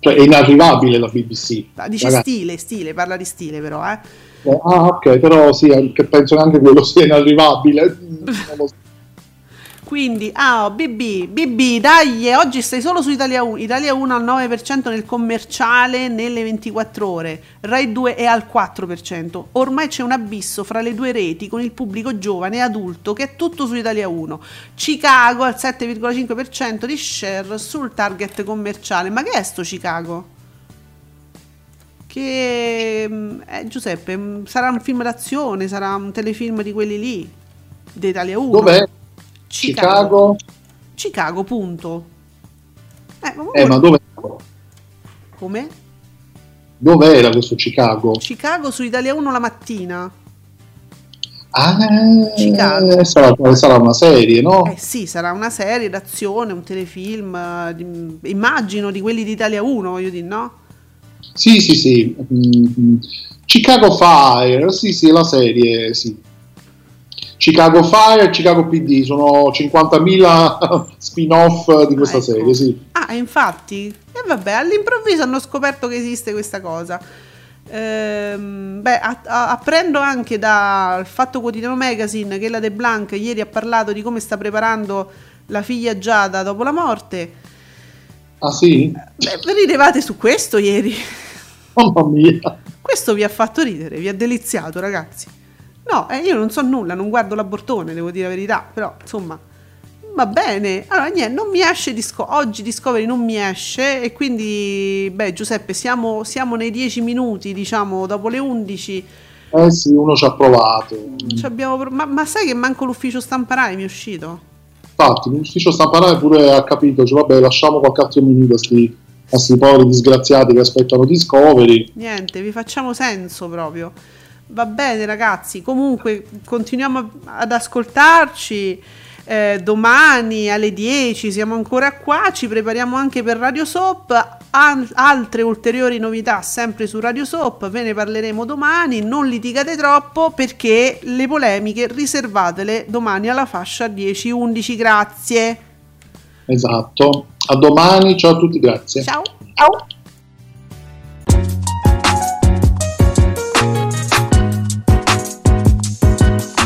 Cioè, è inarrivabile la BBC. Dice Ragazzi. stile, stile, parla di stile però, eh. Ah, ok, però sì, penso che anche quello sia inarrivabile. Quindi, ah, BB, BB, dai, oggi stai solo su Italia 1. Italia 1 al 9% nel commerciale nelle 24 ore. Rai 2 è al 4%. Ormai c'è un abisso fra le due reti con il pubblico giovane e adulto che è tutto su Italia 1. Chicago al 7,5% di share sul target commerciale. Ma che è sto Chicago? Che mm, eh, Giuseppe, mm, sarà un film d'azione, sarà un telefilm di quelli lì, di Italia 1. Dov'è? Chicago. Chicago? Chicago, punto. Eh, ma Eh, ma dov'è? come? Dov'era questo Chicago? Chicago su Italia 1 la mattina. Ah, Chicago. sarà, sarà una serie, no? Eh sì, sarà una serie d'azione, un telefilm, eh, immagino di quelli di Italia 1, voglio dire, no? Sì, sì, sì. Mm, Chicago Fire, sì, sì, la serie, sì. Chicago Fire e Chicago PD sono 50.000 spin-off di questa Ecco. serie, sì. Ah, infatti, e vabbè, all'improvviso hanno scoperto che esiste questa cosa. Ehm, beh, a- a- apprendo anche dal Fatto Quotidiano Magazine che la De Blanc ieri ha parlato di come sta preparando la figlia Giada dopo la morte. Ah sì? Beh, ridevate su questo ieri. Mamma mia. Questo vi ha fatto ridere, vi ha deliziato, ragazzi. No, eh, io non so nulla, non guardo l'abortone, devo dire la verità, però insomma va bene. Allora, niente, non mi esce Disco- oggi Discovery non mi esce e quindi beh, Giuseppe, siamo, siamo nei 10 minuti, diciamo, dopo le 11. Eh sì, uno ci ha provato. Ci abbiamo pro- ma, ma sai che manco l'ufficio stampa Rai mi è uscito? Infatti, l'ufficio stampa pure ha capito, cioè, vabbè, lasciamo qualche altro minuto a sti, a sti poveri disgraziati che aspettano Discovery. Niente, vi facciamo senso proprio. Va bene ragazzi, comunque continuiamo ad ascoltarci. Eh, domani alle 10 siamo ancora qua, ci prepariamo anche per Radio Soap, Al- altre ulteriori novità sempre su Radio Soap, ve ne parleremo domani, non litigate troppo perché le polemiche riservatele domani alla fascia 10-11, grazie. Esatto. A domani, ciao a tutti, grazie. Ciao. Ciao.